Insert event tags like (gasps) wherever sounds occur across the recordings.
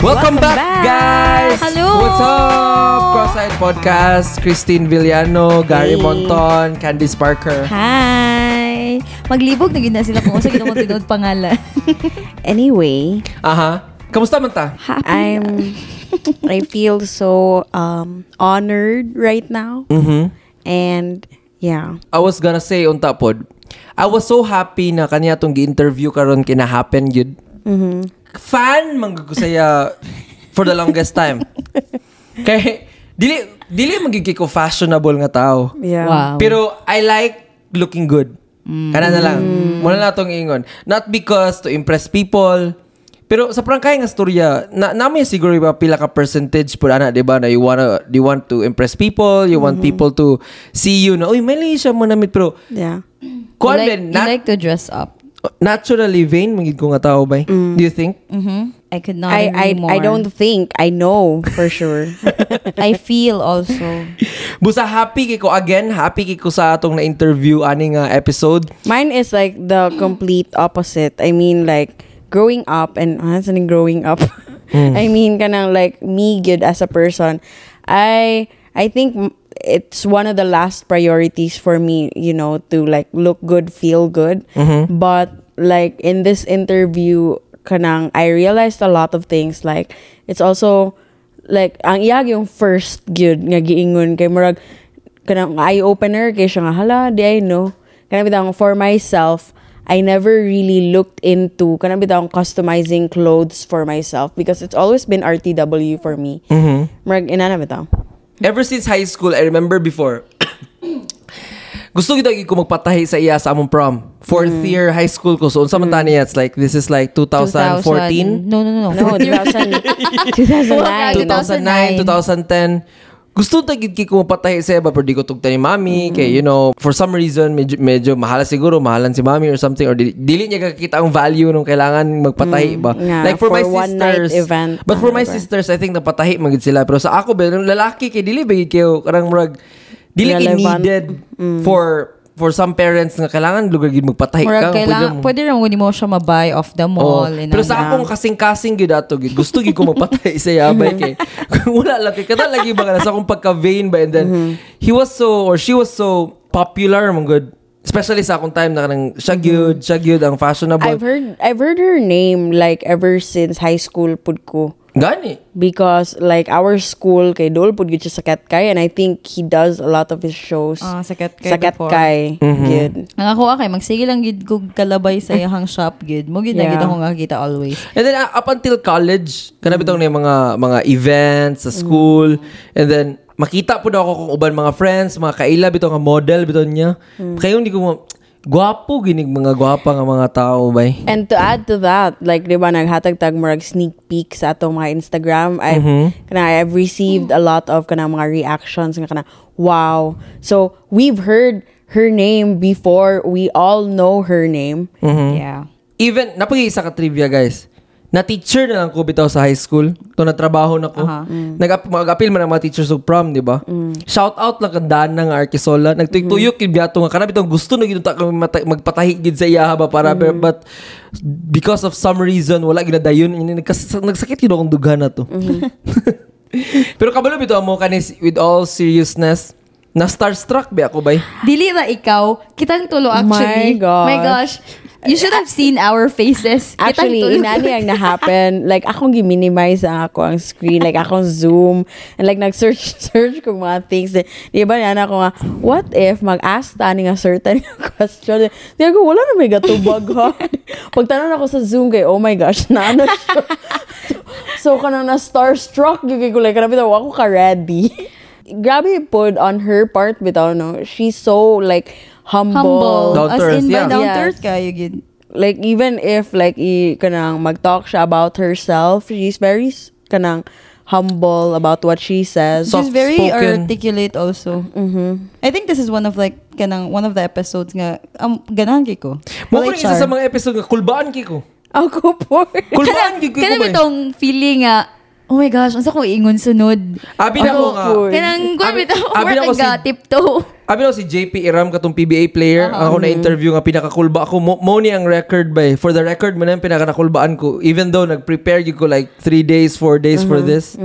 Welcome, back, guys! Hello! What's up? Cross-Eyed Podcast, Christine Villano, Gary Hey. Monton, Candice Parker. Hi! Maglibog na gid na sila kung sa ginawa tinuod pangalan. (laughs) Anyway, Aha. Kamusta man ta? I'm I feel so um honored right now. Mm-hmm. And yeah. I was gonna say, unta pod, I was so happy na kanya tong gi-interview karon kina-happen yun. Fan man ko saya for the longest time. (laughs) Kay, dili, dili magiging ko fashionable nga tao. Yeah. Wow. Pero I like looking good. Kana na lang. Muna na itong ingon. Not because to impress people, pero sa prangkay nga storya, na namin siguro iba pila ka percentage po ana, 'di ba, na you wanna you want to impress people, you want people to see you na, uy, mali siya mo namit pero Yeah. kuan you, like, ben, you like to dress up. Naturally vain magid ko nga tao bay. Eh? Mm. Do you think? Mm-hmm. I could not I I more. I don't think I know for sure. (laughs) I feel also. (laughs) Busa happy kay ko again, happy kay ko sa atong na interview ani nga episode. Mine is like the complete opposite. I mean like growing up and ah, ano sa growing up. Hmm. (laughs) I mean kanang like me good as a person. I I think m- it's one of the last priorities for me, you know, to like look good, feel good. But like in this interview kanang I realized a lot of things. Like it's also like ang iyag yung first good nga giingon kay murag kanang eye opener kay siya nga hala di I know. Kanang bitang for myself I never really looked into kanang bitang customizing clothes for myself because it's always been RTW for me. Mm-hmm. murag ina na bitang Ever since high school, I remember before, (coughs) gusto kita ko magpatahi sa iya sa among prom. Fourth year high school ko. So, unsa man tani it's like, this is like 2014? 2000 No, no, no. no 2000 2009 2009, 2010. Gusto ta gid ko mapatahi sa iba pero di ko tugta ni mami. Kay you know for some reason medyo, medyo mahal siguro mahalan si mami or something or dili, dili niya kakita ang value nung kailangan magpatahi ba? nga, like for, my for night sisters event, but for my sisters I think napatahi magid sila. Pero sa ako ba lalaki kay dili ba gid kayo karang murag dili needed for for some parents nga kailangan lugar gid magpatahi Murag ka kailangan, pwede rin mo siya mabuy off the Oh, mall. and pero sa akong kasing-kasing gyud ato gid gusto gid ko mapatay sa yabay kay (laughs) kung wala lang kay kada lagi ba sa akong pagka vain ba and then he was so or she was so popular mong good especially sa akong time na kanang siya gyud siya gyud ang fashionable. I've heard I've heard her name like ever since high school pud ko gani because like our school kay Dol pud gyud sa Katkay and I think he does a lot of his shows Ah, sa Katkay sa. Katkay Mm-hmm. gyud Ang ako okay, magsige lang gid ko kalabay sa (laughs) iyang shop gid. Mo gid na Yeah. gid ako nga kita always. and then uh, up until college kana bitong na yung mga mga events sa school and then makita po daw ako kung uban mga friends mga kaila bitaw nga model bitaw niya kayo hindi ko mo gwapo ginig mga gwapa nga mga tao bay And to add to that, like, di ba, naghatag tag murag sneak peek sa atong mga Instagram. I've, kana, I've received a lot of kana mga reactions nga kana, wow. So, we've heard her name before. We all know her name. Yeah. Even, napag-iisa ka trivia, guys. Na-teacher na lang ko bitaw sa high school. To natrabaho na ko. Aha. Nag mag-appeal man ang mga teachers of prom, di ba? Shout out lang kandaan ng Arkisola. Nagtuyok mm. gato nga kana bitong gusto na gid ta kami magpatahi gid sa iya ba para pero- but because of some reason wala ginadayon nagsakit gid akong dughan na to. (laughs) pero kabalo bitaw mo kanis with all seriousness na starstruck ba ako bay? Dili ra ikaw, kitang tulo actually. My gosh. My gosh. You should have seen our faces. Actually, inani ang na-happen. Like, akong gi-minimize ang ako ang screen. Like, akong zoom. And like, nag-search (laughs) search ko mga things. Di ba, yan ako nga, what if mag-ask tani nga certain (laughs) question? Di ako, wala na may gatubag ha. (laughs) Pagtanong ako sa Zoom kay, oh my gosh, na ano siya. so, kanang na starstruck, yung ko like, kanang bitaw, ako ka-ready. Grabe po on her part, bitaw, no? She's so, like, humble. Humble. Down As in, by yeah. down to earth kayo gid. like even if like i kanang mag-talk siya about herself, she's very kanang humble about what she says. She's very Soft-spoken. articulate also. I think this is one of like kanang one of the episodes nga um ganahan kay ko. Mo ko Walay isa sa mga episode nga kulbaan kiko. Ako po. Kulbaan gid ko Kanang bitong feeling nga Oh my gosh, unsa ko ingon sunod? Abi na ko nga. Kanang ko Abi- bitaw, abi na ko si- tiptoe. Abi daw si JP Iram katong PBA player. Ako na interview nga pinakakulba ako. Mo, mo ni ang record ba eh. For the record mo na yung pinakanakulbaan ko. Even though nag-prepare you ko like 3 days, 4 days for this.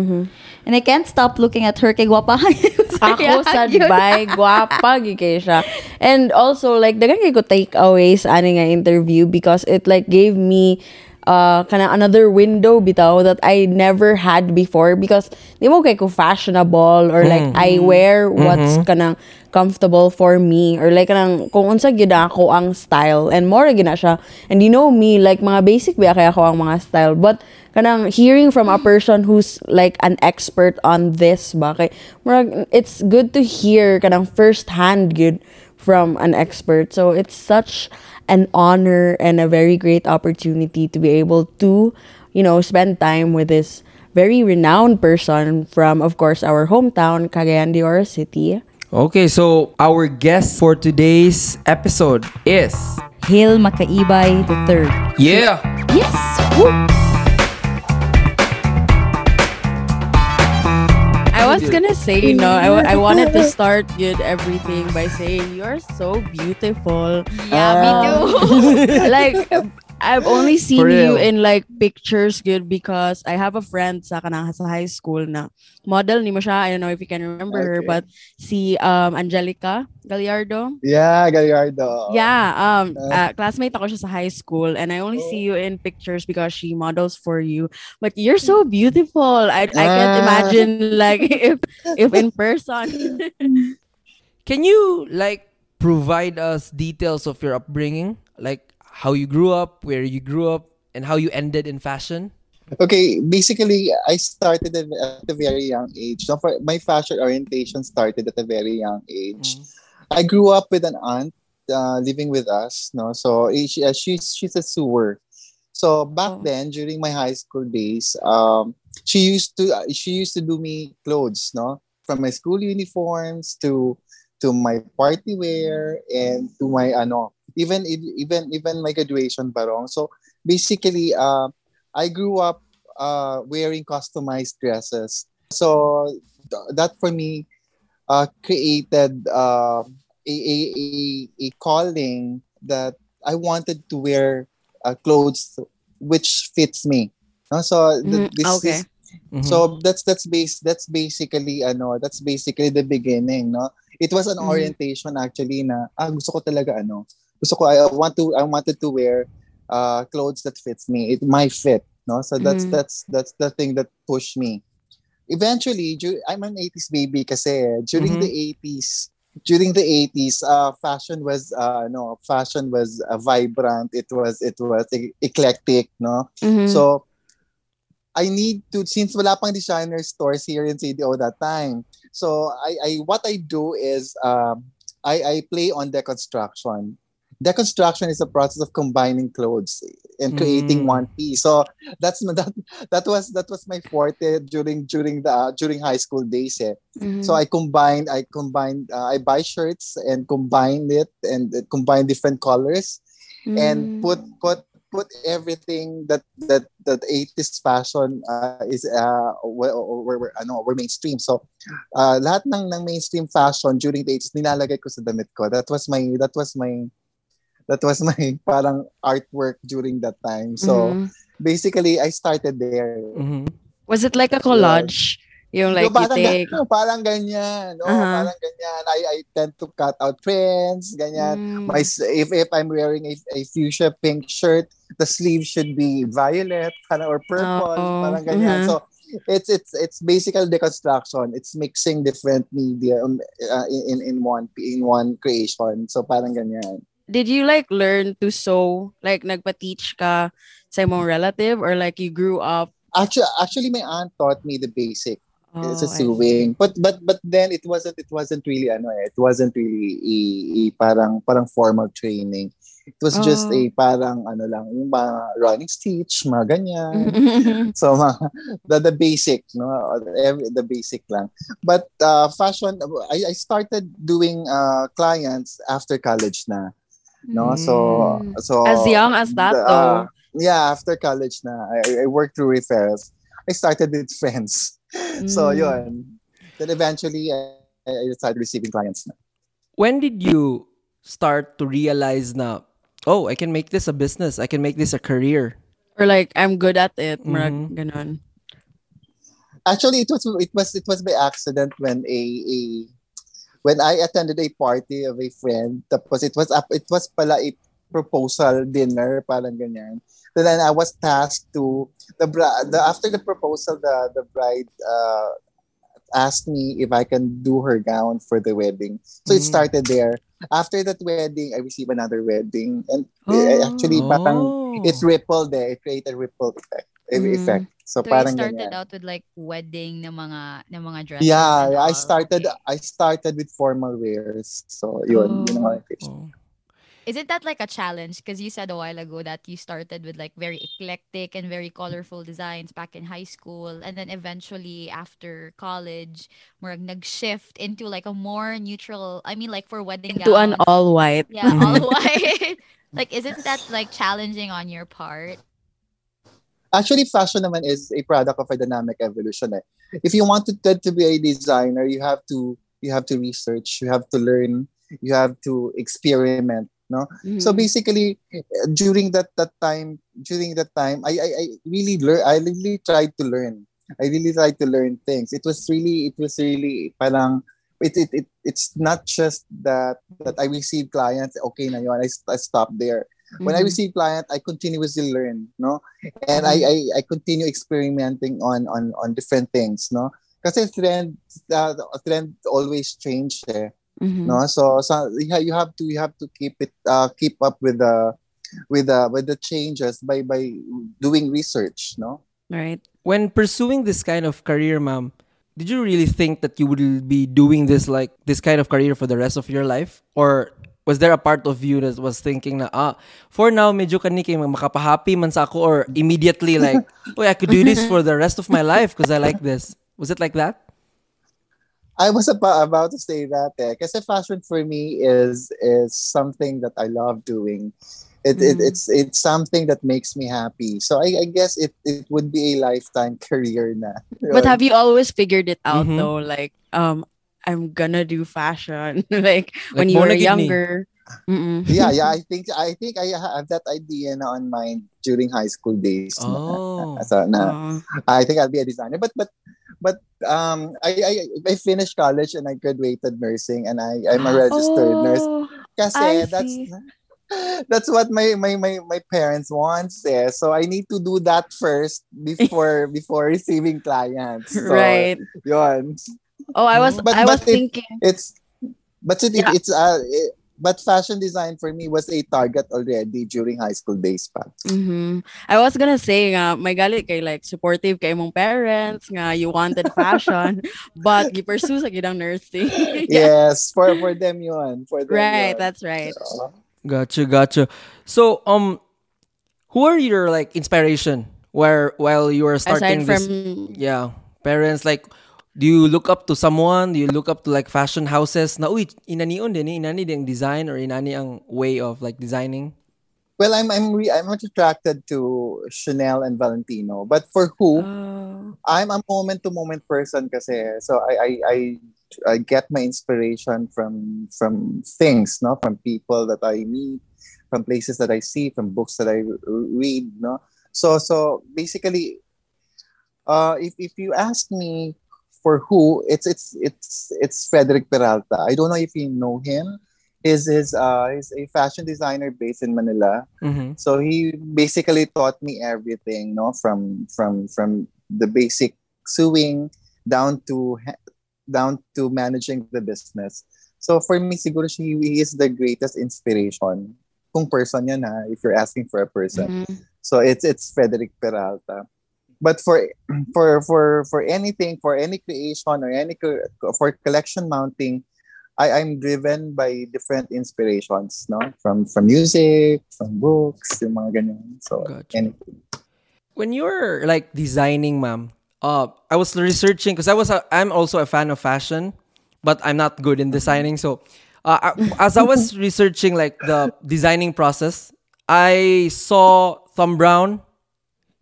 And I can't stop looking at her kay gwapa. (laughs) Ako sa bay, gwapa gikay siya. And also like dagan kay ko takeaways ani nga interview because it like gave me uh kana another window bitaw that I never had before because di mo kay ko fashionable or like mm. I wear mm-hmm. what's mm-hmm. kanang comfortable for me or like kanang kung unsa gyud ako ang style and more gyud siya. And you know me like mga basic ba kay ako ang mga style but kanang hearing from a person who's like an expert on this ba kay murag, it's good to hear kanang first hand good from an expert so it's such an honor and a very great opportunity to be able to you know spend time with this very renowned person from of course our hometown Cagayan de Oro City Okay, so our guest for today's episode is... Hail Makaibay the third. Yeah! Yes! Woo! Was gonna say, no, I, I wanted to start good everything by saying you're so beautiful. Yeah, me um, too. (laughs) like I've only (gasps) seen you in like pictures good because I have a friend sa kanang sa high school na model ni mo siya. I don't know if you can remember her, but si um Angelica Gallardo. Yeah, Gallardo. Yeah, um, Uh, uh, classmate ako siya sa high school and I only see you in pictures because she models for you. But you're so beautiful. I, I can't Ah. imagine like (laughs) if if in (laughs) person. Can you like provide us details of your upbringing? Like how you grew up, where you grew up, and how you ended in fashion? Okay, basically, I started at a very young age. So for my fashion orientation started at a very young age. I grew up with an aunt uh, living with us. No, so eh, she, uh, she's she's a sewer. So back Oh. then, during my high school days, um, she used to uh, she used to do me clothes. No, from my school uniforms to to my party wear and to my ano even even even my graduation barong. So basically, uh, I grew up uh, wearing customized dresses. So th- that for me uh, created uh, a, a, a, a calling that I wanted to wear uh, clothes which fits me. No? So th- Mm, this okay. is Mhm. so that's that's base that's basically ano that's basically the beginning no it was an Mhm. orientation actually na ah gusto ko talaga ano gusto ko I want to I wanted to wear uh clothes that fits me it my fit no so that's Mhm. that's that's the thing that pushed me eventually I'm an 80s baby kasi during Mhm. the 80s during the 80s uh fashion was uh no fashion was uh, vibrant it was it was e- eclectic no Mhm. so, I need to, since wala pang designer stores here in CDO that time, so I, I what I do is um, I, I play on deconstruction. Deconstruction is a process of combining clothes and creating Mm. one piece. So that's (laughs) that that was that was my forte during during the uh, during high school days. Eh. Mhm. So I combined I combined uh, I buy shirts and combine it and uh, combine different colors and Mm. put put put everything that that that 80s fashion uh, is uh where, where, ano, were mainstream so uh, lahat ng ng mainstream fashion during the 80s nilalagay ko sa damit ko that was my that was my that was my (laughs) parang artwork during that time so Mhm. basically I started there Mhm. was it like a collage? Yung like you parang, take. ga- (laughs) parang ganyan no Uh-huh. parang ganyan I I tend to cut out trends ganyan Mm. my if if I'm wearing a, a fuchsia pink shirt, the sleeve should be violet kind or purple, Oh, parang ganyan. mhm. So it's it's it's basically deconstruction. It's mixing different media um, uh, in in one in one creation. So parang ganyan. Did you like learn to sew? Like nagpa-teach ka sa imong relative or like you grew up? Actually, actually, my aunt taught me the basic. Oh, it's a sewing. But but but then it wasn't it wasn't really ano eh, it wasn't really a, a parang parang formal training. It was just Oh. a parang ano lang, yung mga running stitch, mga ganyan. (laughs) so mga, the the basic no every, the basic lang but uh fashion I, I started doing uh clients after college na no so Mm. so As young as that, the, though. uh, yeah after college na I, I worked through referrals I started with friends (laughs) so Mm. yun then eventually I, I started receiving clients na When did you start to realize na, oh, I can make this a business. I can make this a career. Or like, I'm good at it. Murag, ganon. Actually, it was it was it was by accident when a, a when I attended a party of a friend. Tapos it was up it was pala a proposal dinner, parang ganyan. Then I was tasked to the, bra- the after the proposal, the the bride uh, asked me if I can do her gown for the wedding. So it Mm. started there. After that wedding, I received another wedding, and eh, actually, parang Oh. it rippled there. It created ripple effect. Mm. effect. So, So you started ganyan. out with like wedding ng mga ng mga dresses. Yeah, and I started. Okay. I started with formal wears. So yun, yun ang orientation. Oh. Isn't that like a challenge? Because you said a while ago that you started with like very eclectic and very colorful designs back in high school, and then eventually after college, murag nag-shift into like a more neutral. I mean, like for wedding To an all white. yeah, all (laughs) white. (laughs) like, isn't that like challenging on your part? Actually, fashion naman is a product of a dynamic evolution. Eh. If you want to, to be a designer, you have to you have to research, you have to learn, you have to experiment. No, so Mhm. basically, during that that time, during that time, I I, I really learn. I really tried to learn. I really tried to learn things. It was really, it was really, parang, it, it, it it's not just that that I receive clients. Okay, na yun. I, I stop there. When I Mhm. receive client, I continuously learn, no, and I, I I continue experimenting on on on different things, no. Kasi trend, uh, trend always change, eh, Mhm. no. So so you you have to you have to keep it uh keep up with the with the with the changes by by doing research, no. Right. When pursuing this kind of career, ma'am, did you really think that you would be doing this like this kind of career for the rest of your life? Or was there a part of you that was thinking na, ah, for now, medyo kani kay makapahappy man sa ako or immediately like, (laughs) oh, I could do this for the rest of my life because I like this. Was it like that? I was about, about to say that eh. Kasi fashion for me is is something that I love doing. It, it Mhm. it's it's something that makes me happy. So I, I guess it, it would be a lifetime career na. But have you always figured it out Mhm. though? Like, um, I'm gonna do fashion. (laughs) like, when you were younger. Yeah, yeah, I (laughs) think I think I have that idea na on mind during high school days. na- Oh. So, na, Oh. I think I'll be a designer. But but but um I I, I finished college and I graduated nursing and I I'm a registered (gasps) nurse. Oh, Kasi I that's see. (laughs) that's what my, my my my parents want eh. So I need to do that first before before receiving clients. So, right. Yun. Oh, I was. But- I was but if- thinking. It's but it, Yeah. it's uh it- but fashion design for me was a target already during high school days pa. hmm I was gonna say nga, may galit kay like supportive kay mong parents nga you wanted fashion (laughs) but you pursue sa gidang nursing. (laughs) Yes, for for them yun. For them Right, yun. that's right. Oo. Gotcha, gotcha. So, um, who are your like inspiration where while you were starting Aside from this? Yeah, parents like. Do you look up to someone? Do you look up to like fashion houses? Na uy, inanion din eh, inani din design or inani ang way of like designing? Well, I'm I'm re- I'm much attracted to Chanel and Valentino, but for who? Oh. I'm a moment to moment person kasi. So I I I I get my inspiration from from things, no, from people that I meet, from places that I see, from books that I read, no. So so basically, uh, if if you ask me for who, it's it's it's it's Frederick Peralta. I don't know if you know him. He's is uh he's a fashion designer based in Manila. Mm-hmm. So he basically taught me everything, no, from from from the basic sewing down to down to managing the business. So for me, siguro she he is the greatest inspiration. Kung person yan ha, if you're asking for a person. Mhm. So it's it's Frederick Peralta. But for for for for anything, for any creation or any for collection mounting, I I'm driven by different inspirations, no? From from music, from books, yung mga ganyan. So Gotcha. anything. When you're like designing, ma'am, uh, I was researching because I was a, I'm also a fan of fashion, but I'm not good in designing. So, uh, I- as I was (laughs) researching like the designing process, I saw Thom Browne.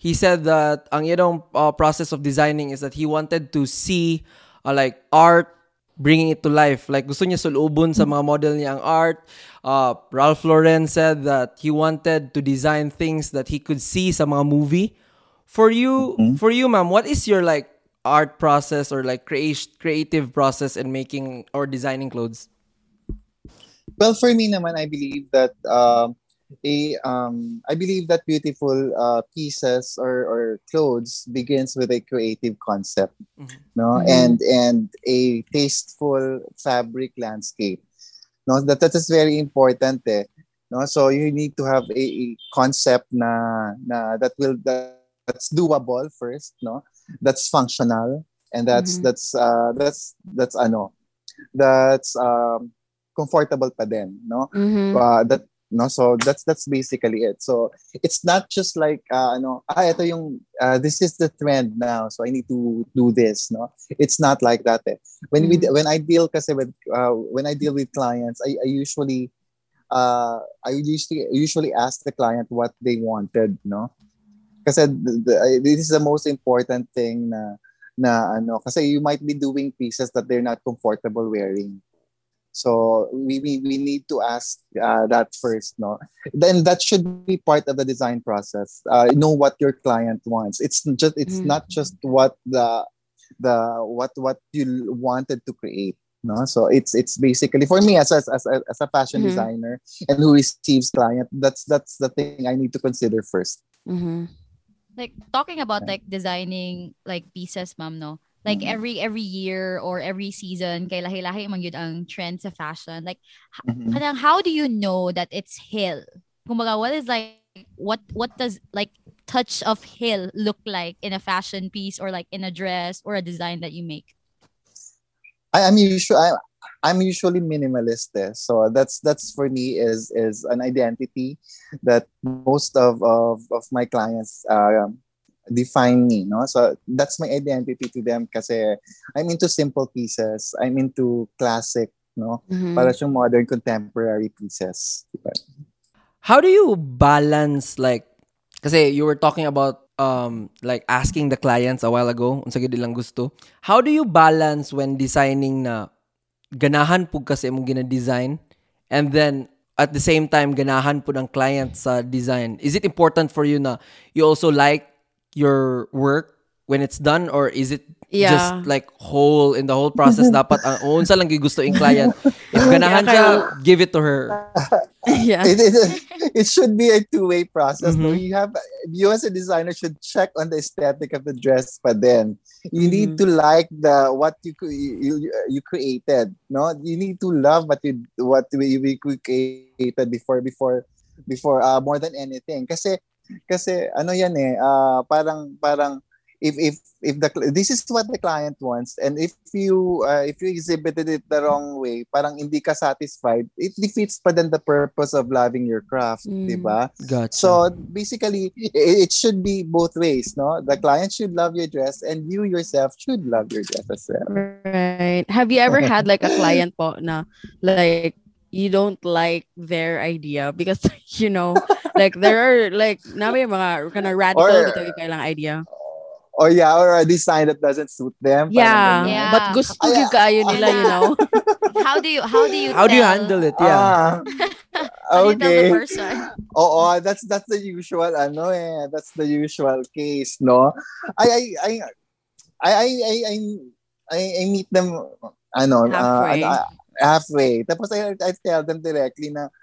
He said that ang iyong uh, process of designing is that he wanted to see uh, like art bringing it to life. Like gusto niya sulubon sa mga model niya ang art. Uh, Ralph Lauren said that he wanted to design things that he could see sa mga movie. For you, for you, ma'am, what is your like art process or like creation creative process in making or designing clothes? Well, for me naman, I believe that um, a um, I believe that beautiful uh, pieces or, or clothes begins with a creative concept, no, and and a tasteful fabric landscape. No, that that is very important. Eh. No, so you need to have a, a concept na na that will that's doable first, no, that's functional, and that's that's uh, that's that's ano, that's um, comfortable pa din, no? Mhm. Uh, that no? So that's that's basically it. So it's not just like uh, ano ah ito yung uh, this is the trend now so i need to do this no? It's not like that eh. when we when i deal kasi with uh, when i deal with clients i, I usually uh i usually usually ask the client what they wanted no? Kasi the, the, this is the most important thing na na ano kasi you might be doing pieces that they're not comfortable wearing so we, we, we need to ask uh, that first, no? Then that should be part of the design process. Uh, know what your client wants. It's just it's Mm. not just what the the what what you wanted to create. No, so it's it's basically for me as as a, as a fashion Mhm. designer and who receives client. That's that's the thing I need to consider first. Mhm. like talking about like designing like pieces ma'am no like Mhm. every every year or every season kay lahi-lahi man yun ang trend sa fashion like Mhm. how do you know that it's hill kumbaga what is like what what does like touch of hill look like in a fashion piece or like in a dress or a design that you make I, I'm usually I, I'm usually minimalist eh. so that's that's for me is is an identity that most of of, of my clients uh, define me no so that's my identity to them kasi I'm into simple pieces I'm into classic no Mhm. para siyang modern contemporary pieces diba? How do you balance like kasi you were talking about um like asking the clients a while ago unsa gid ilang gusto. How do you balance when designing na ganahan pug kasi imong gina-design and then at the same time ganahan pud ang client sa design. Is it important for you na you also like your work when it's done or is it Yeah. just like whole in the whole process (laughs) dapat ang unsa lang gyud gusto ing client if (laughs) ganahan Yeah, siya give it to her (laughs) yeah. it, it, it should be a two-way process. No? Mhm. You have you as a designer should check on the aesthetic of the dress, but then you need to like the what you you, you, you created. No, you need to love what you what we, we created before before before uh, more than anything. Kasi kasi ano yan eh uh, parang parang if if if the this is what the client wants and if you uh, if you exhibited it the wrong way parang hindi ka satisfied it defeats pa din the purpose of loving your craft Mm. di ba gotcha so basically it, it should be both ways no the client should love your dress and you yourself should love your dress as well Right. Have you ever had like a client po na like you don't like their idea because (laughs) you know like there are like namin mga kind of radical Or- bitaw yung kailang idea. or yeah or a design that doesn't suit them Yeah. Yeah. But gusto Ay, gyud kaayo nila, you know. (laughs) how do you how do you how do you handle it yeah Ah, how do you tell the okay person (laughs) Oo, that's that's the usual ano eh. That's the usual case, no? I I I I I I, I, I, I meet them ano, uh, Halfway. ano, ah, halfway. Tapos I, I tell them directly na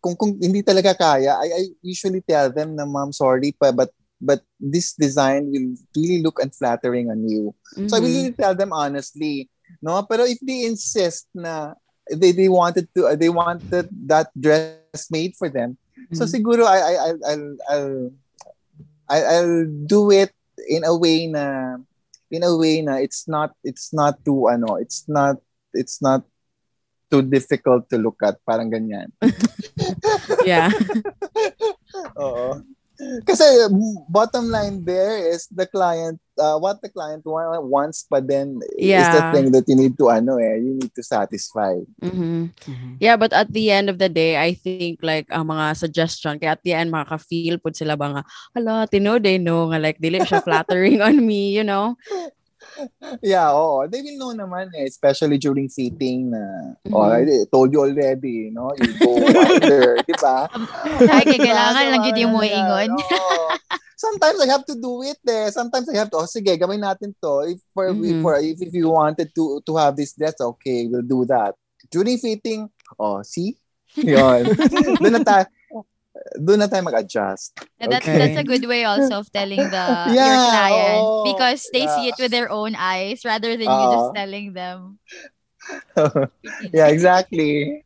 kung kung hindi talaga kaya, I, I usually tell them na ma'am, sorry pa, but but this design will really look unflattering on you. So I Mhm. really tell them honestly, no? Pero if they insist na they they wanted to they wanted that dress made for them, so Mhm. siguro I I I'll I'll I'll, I'll do it in a way na in a way na it's not it's not too ano, it's not it's not too difficult to look at, parang ganyan. (laughs) Yeah. (laughs) Oo. Kasi bottom line there is the client, uh, what the client wa- wants pa then is the Yeah. thing that you need to ano eh, you need to satisfy. Mhm. Mhm. Yeah, but at the end of the day, I think like ang mga suggestion kaya at the end makaka-feel pud sila ba nga hala tinod eh no nga like dili siya flattering (laughs) on me, you know. Yeah, oo. They will know naman eh, especially during fitting na, Mhm. oh, I told you already, no? You go wider, (laughs) di ba? Ay, kay kailangan So, lang yun yung mo ingon. yan, oo. Sometimes I have to do it eh. Sometimes I have to, oh sige, gawin natin to. If for, Mhm. for if, if you wanted to to have this dress, okay, we'll do that. During fitting, oh, see? Yun. (laughs) doon na tayo, doon na tayo mag-adjust. And that's Okay. that's a good way also of telling the (laughs) your Yeah, client oo. because they see it with their own eyes rather than you just telling them. (laughs) yeah, exactly.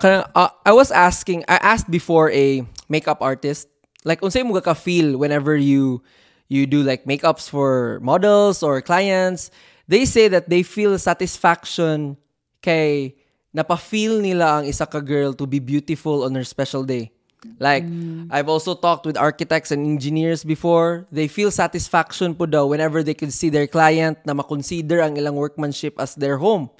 Kanang, uh, I was asking, I asked before a makeup artist, like, unsay mo ka feel whenever you you do like makeups for models or clients, they say that they feel satisfaction kay napafeel nila ang isa ka girl to be beautiful on her special day. Like, I've also talked with architects and engineers before. They feel satisfaction po daw whenever they could see their client na makonsider ang ilang workmanship as their home.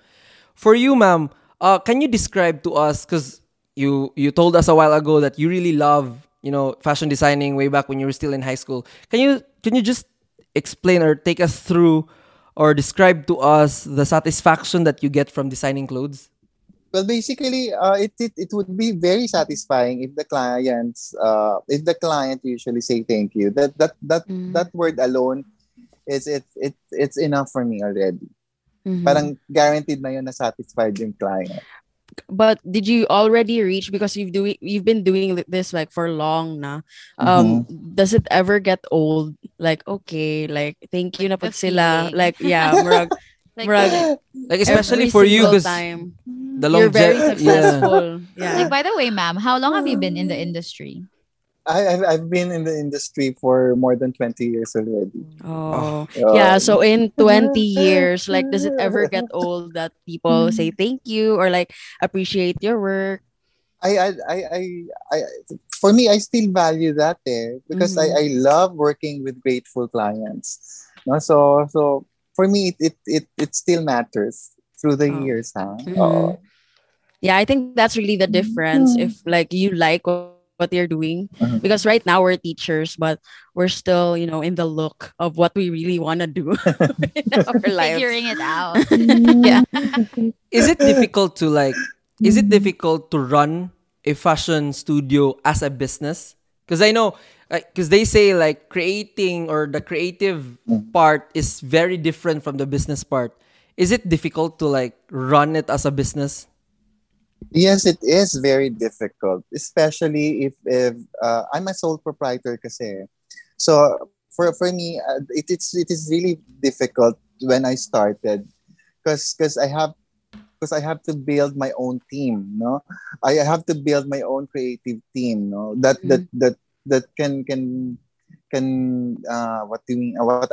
For you, ma'am, uh, can you describe to us, because you, you told us a while ago that you really love, you know, fashion designing way back when you were still in high school. Can you, can you just explain or take us through or describe to us the satisfaction that you get from designing clothes? Well, basically, uh, it, it it would be very satisfying if the clients, uh, if the client usually say thank you. That that that Mm. that word alone is it it it's enough for me already. Mhm. Parang guaranteed na yun na satisfied yung client. but did you already reach because you've doing you've been doing this like for long na um does it ever get old like okay like thank you na pag sila like yeah murag, (laughs) Like, murag Like, especially for you, single because time the you're very longevity. Yeah. successful yeah, like by the way, ma'am, how long have you been in the industry? I I've, I've been in the industry for more than twenty years already. oh Uh, yeah so in 20 years like does it ever get (laughs) old that people say thank you or like appreciate your work I, I, I, I, I, for me, I still value that eh, because Mhm. I, I love working with grateful clients. No? So, so for me, it, it, it, it still matters through the Oh. years. Huh? Mhm. Oo. yeah i think that's really the difference if like you like what, what you're doing Mhm. because right now we're teachers but we're still you know in the look of what we really want to do (laughs) in (laughs) our lives Figuring it out. (laughs) yeah is it difficult to like is it difficult to run a fashion studio as a business because i know because they say like creating or the creative part is very different from the business part is it difficult to like run it as a business Yes, it is very difficult, especially if, if uh, I'm a sole proprietor kasi. So for for me, uh, it, it's it is really difficult when I started, because because I have because I have to build my own team. No, I have to build my own creative team. No, that that that that can can can uh, what do you mean? Uh, what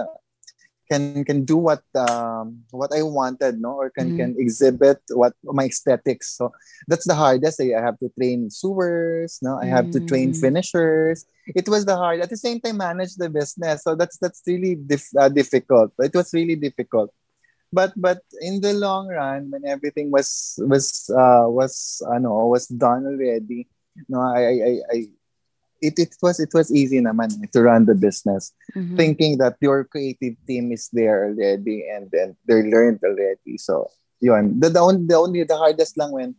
can can do what um, what I wanted, no, or can Mhm. can exhibit what my aesthetics. So that's the hardest. I have to train sewers, no, I have to train Mm. finishers. It was the hard. At the same time, manage the business. So that's that's really dif- uh, difficult. It was really difficult. But but in the long run, when everything was was uh, was I know was done already, no, I, I, I it, it was it was easy naman eh, to run the business Mhm. thinking that your creative team is there already and then they're learned already. So yun. The, the, only, the only the hardest lang when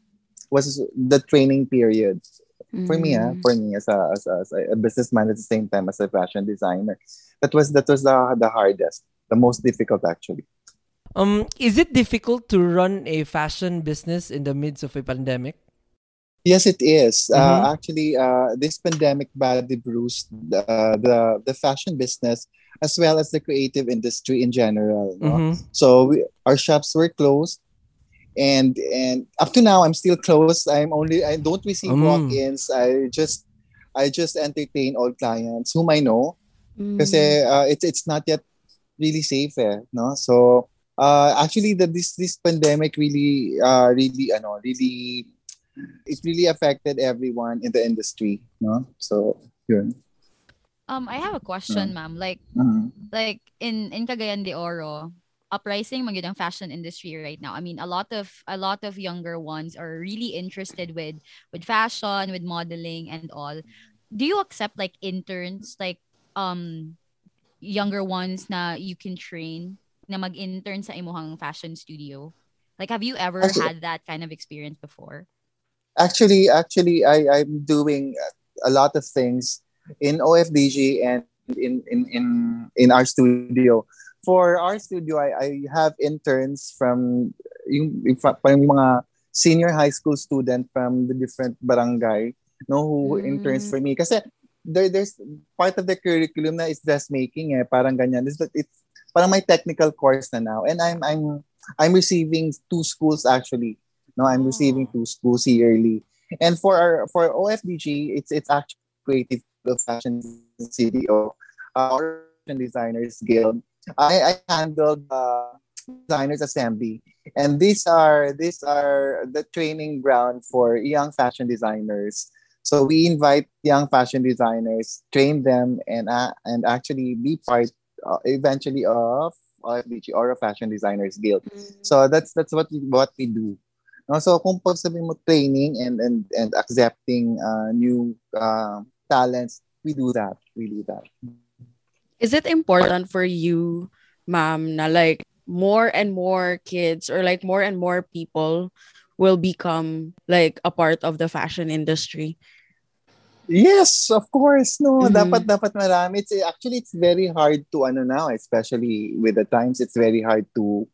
was the training period. For me, ah, Mhm. for me as a, as a as a businessman at the same time as a fashion designer, that was that was the the hardest, the most difficult actually. um is it difficult to run a fashion business in the midst of a pandemic Yes, it is. Mhm. Uh, actually, uh, this pandemic badly bruised the, the the fashion business as well as the creative industry in general. no? Mhm. So we, our shops were closed, and and up to now I'm still closed. I'm only I don't receive Mm. walk-ins. I just I just entertain all clients whom I know Mhm. kasi uh, it's it's not yet really safe eh, no? So uh, actually the this this pandemic really uh, really ano really it really affected everyone in the industry, no? So yun. Um, I have a question, ma'am. Like Mhm. like in in Cagayan de Oro, uprising ang fashion industry right now. I mean, a lot of a lot of younger ones are really interested with with fashion, with modeling and all. Do you accept like interns, like um younger ones na you can train na mag-intern sa imuhang fashion studio? Like, have you ever Actually- had that kind of experience before? Actually actually I, i'm doing a lot of things in ofdg and in in in, in our studio. For our studio I, I have interns from yung, yung mga senior high school student from the different barangay no who Mm. interns for me. Kasi there, there's part of the curriculum na is dressmaking eh parang ganyan. It's, it's parang may technical course na now. And i'm i'm i'm receiving two schools actually no i'm receiving two schools yearly. And for our for OFDG, it's it's actually creative fashion cdo our fashion designers guild. I i handled uh, designers assembly. And these are these are the training ground for young fashion designers. So we invite young fashion designers train them and uh, and actually be part uh, eventually of ofdg or a fashion designers guild. So that's that's what we, what we do no so kung pag sabihin mo training and and and accepting uh, new uh, talents we do that we do that Is it important for you, ma'am, na like more and more kids or like more and more people will become like a part of the fashion industry? Yes, of course. No, Mhm. dapat dapat marami. It's actually it's very hard to ano now, especially with the times it's very hard to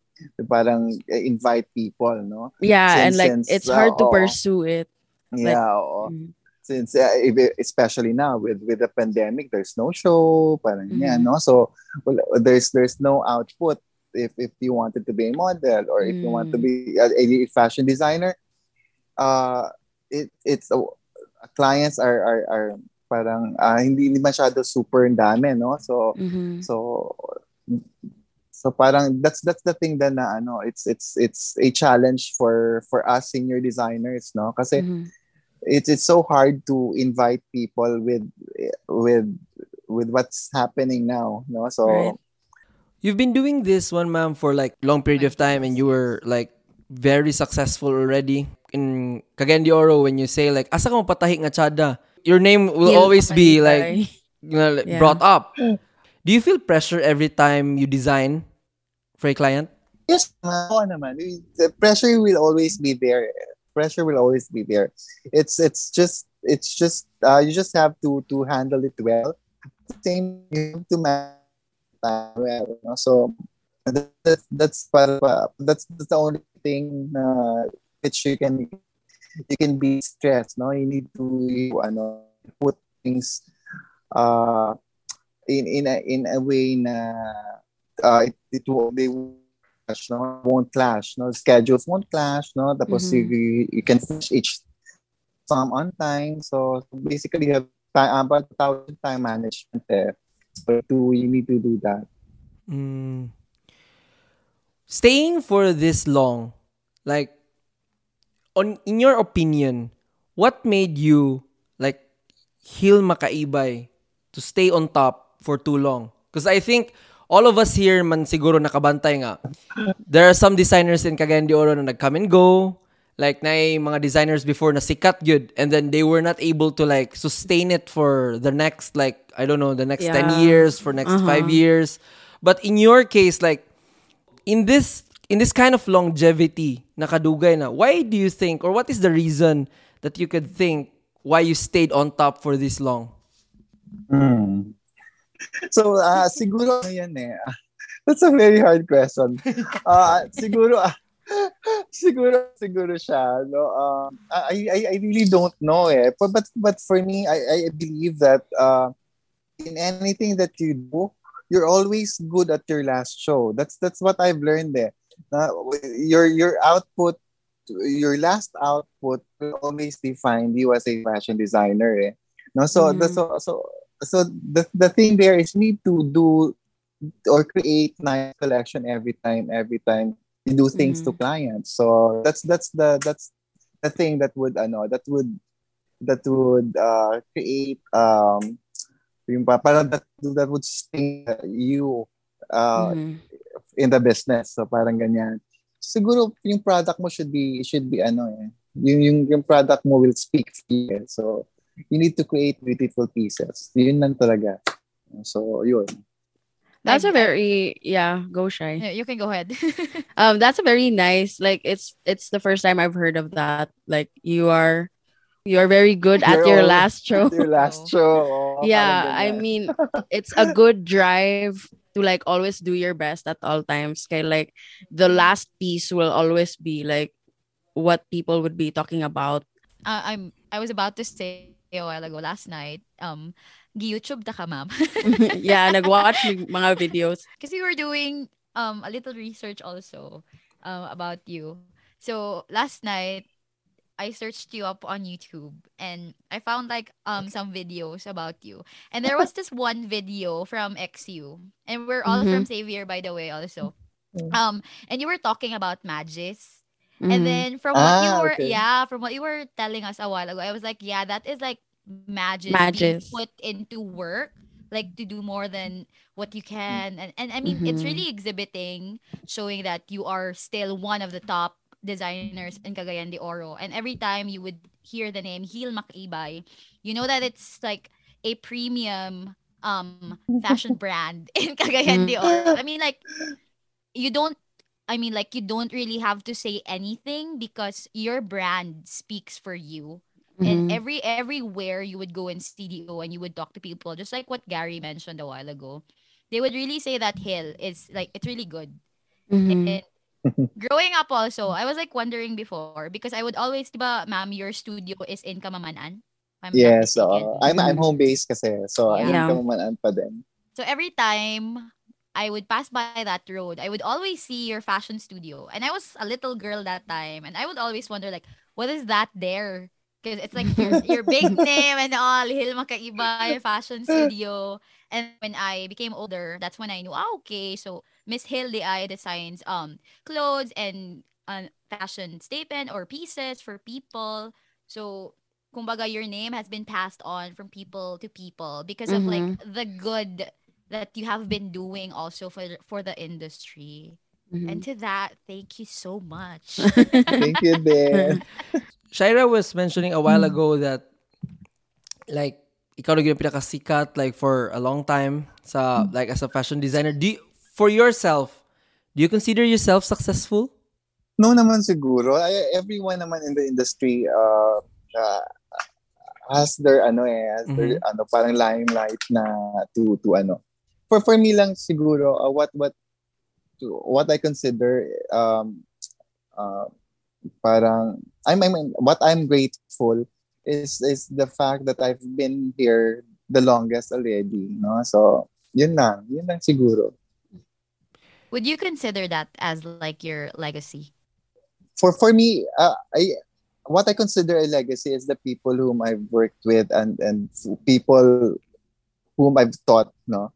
parang eh, invite people, no? Yeah, and like since, it's hard to uh, oo. pursue it. Yeah, oo. Mm. since uh, especially now with with the pandemic there's no show parang Mhm. yan, no so well, there's there's no output if if you wanted to be a model or if you want to Mm. be a, a fashion designer uh it it's uh, clients are are, are parang ah, hindi hindi masyado super dami no so Mhm. so so parang that's that's the thing then na ano it's it's it's a challenge for for us senior designers no kasi Mhm. it's it's so hard to invite people with with with what's happening now no so Right. You've been doing this one, ma'am, for like long period of time, and you were like very successful already in Cagayan de Oro. When you say like, asa ka mapatahi nga tsada? Your name will Feel always be like, you know, like, Yeah. brought up. Do you feel pressure every time you design for a client? yes oo the pressure will always be there. Pressure will always be there. It's it's just it's just uh, you just have to to handle it well. Same you have to manage well so that, that- that's para, that's, that's the only thing uh, which you can you can be stressed no? You need to you ano put things uh in in a in a way na uh, it, it will they won't clash, no? Won't clash no? Schedules won't clash no? Tapos Mhm. you, you can finish each some on time. So basically you have time about thousand time management there. So to you need to do that. Mm. Staying for this long, like, on in your opinion, what made you like heal makaibay to stay on top for too long? Because I think all of us here man siguro nakabantay nga. There are some designers in Cagayan de Oro na nag-come and go. Like na mga designers before na sikat good and then they were not able to like sustain it for the next like I don't know the next 10 years for next 5 years. But in your case like in this in this kind of longevity nakadugay na why do you think or what is the reason that you could think why you stayed on top for this long Hmm. So, ah siguro ano yan eh. That's a very hard question. Ah siguro, ah, (laughs) siguro, siguro siya, no? Um, I, I, I really don't know eh. But, but, but for me, I, I believe that uh, in anything that you do, you're always good at your last show. That's that's what I've learned there. Na your your output, your last output will always define you as a fashion designer. Eh. No, so Mhm. so so so the the thing there is you need to do or create nice collection every time every time you do things to clients. So that's that's the that's the thing that would ano that would that would uh, create um yung parang that, that would sting you uh, Mhm. in the business. So parang ganyan. Siguro yung product mo should be should be ano eh. Yung yung, yung product mo will speak for you. So you need to create beautiful pieces. Yun lang talaga. So yun. That's a very yeah, go shy. Yeah, you can go ahead. (laughs) Um, that's a very nice. Like it's it's the first time I've heard of that. Like you are, you are very good at your last show. Your last show. oh, (laughs) yeah, I mean, (laughs) it's a good drive to like always do your best at all times. Kaya like the last piece will always be like what people would be talking about. uh, I'm I was about to say a while ago last night. Um, gi-YouTube ta ka, ma'am. (laughs) yeah, (laughs) nag-watch mga videos. Because we were doing um a little research also um about you. So last night I searched you up on YouTube and I found like um some videos about you. And there was this one video from XU. And we're all from Xavier by the way also. Mm. Um and you were talking about Magis. Mhm. And then from what you Ah, were okay. yeah, from what you were telling us a while ago, I was like, yeah, that is like magic, Magis. put into work, like to do more than what you can. And and I mean it's Mhm. really exhibiting, showing that you are still one of the top designers in Cagayan de Oro. And every time you would hear the name Heel Makibay, you know that it's like a premium um fashion (laughs) brand (laughs) in Cagayan de Oro. I mean like you don't I mean like you don't really have to say anything because your brand speaks for you. And Mhm. every everywhere you would go in studio and you would talk to people, just like what Gary mentioned a while ago, they would really say that hill is like it's really good. Mhm. And growing up also, I was like wondering before because I would always, diba, ma'am, your studio is in Camaman-an. if I'm not Yes, mistaken. I'm I'm home based kasi. So I'm Yeah. Camaman-an pa din. So every time I would pass by that road, I would always see your fashion studio. And I was a little girl that time. And I would always wonder, like, what is that there? Because it's like your, your big (laughs) name and all, Hil Makaiba Fashion Studio. And when I became older, that's when I knew, ah, okay, so Miss Hill I designs um clothes and uh, fashion statement or pieces for people. So, kumbaga, your name has been passed on from people to people because of like the good that you have been doing also for for the industry. Mhm. And to that, thank you so much. (laughs) Thank you din. (laughs) Shaira was mentioning a while Mm. ago that like ikaw na yung pinakasikat like for a long time sa like as a fashion designer. Do you, for yourself, do you consider yourself successful? No naman siguro. I, everyone naman in the industry uh, uh, has their ano eh, has their ano parang limelight na to to ano. For for me lang siguro uh, what what what I consider um uh, parang I'm, I'm what I'm grateful is is the fact that I've been here the longest already, no? So, yun lang, yun lang siguro. Would you consider that as like your legacy? for for me, uh, I what I consider a legacy is the people whom I've worked with and and people whom I've taught, no,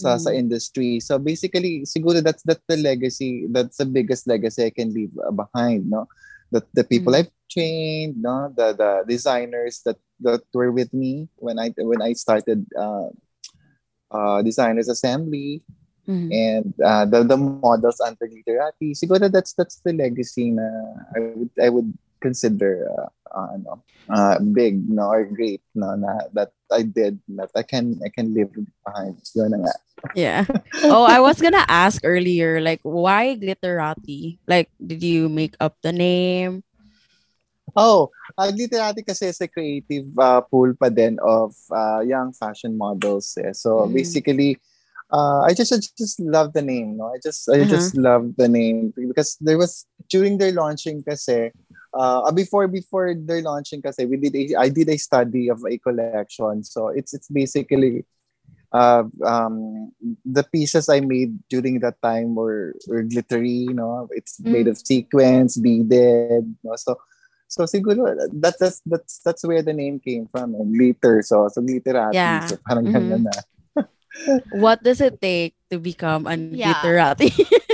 sa sa industry. So basically, siguro that's that's the legacy. That's the biggest legacy I can leave uh, behind, no. The the people Mm. I've trained, no, the the designers that that were with me when I when I started uh, uh, designers assembly Mhm. and uh, the the models under literati siguro that's that's the legacy na I would I would consider uh, uh, ano, uh, big no or great no na that I did that I can I can leave behind yun na nga Yeah. Oh, I was gonna ask earlier, like, why glitterati? Like, did you make up the name? oh uh, Glitterati kasi is a creative uh, pool pa din of uh, young fashion models eh. so Mhm. basically uh, I just I just love the name no I just I Uh-huh. just love the name because there was during their launching kasi uh, before before their launching kasi we did a, I did a study of a collection so it's it's basically uh, um, the pieces I made during that time were, were glittery, you know, it's made of sequins, beaded, you know, so so siguro that, that's that's that's where the name came from, and glitter, so so glitterati, Yeah. so parang Mhm. na. What does it take to become an Yeah. glitterati?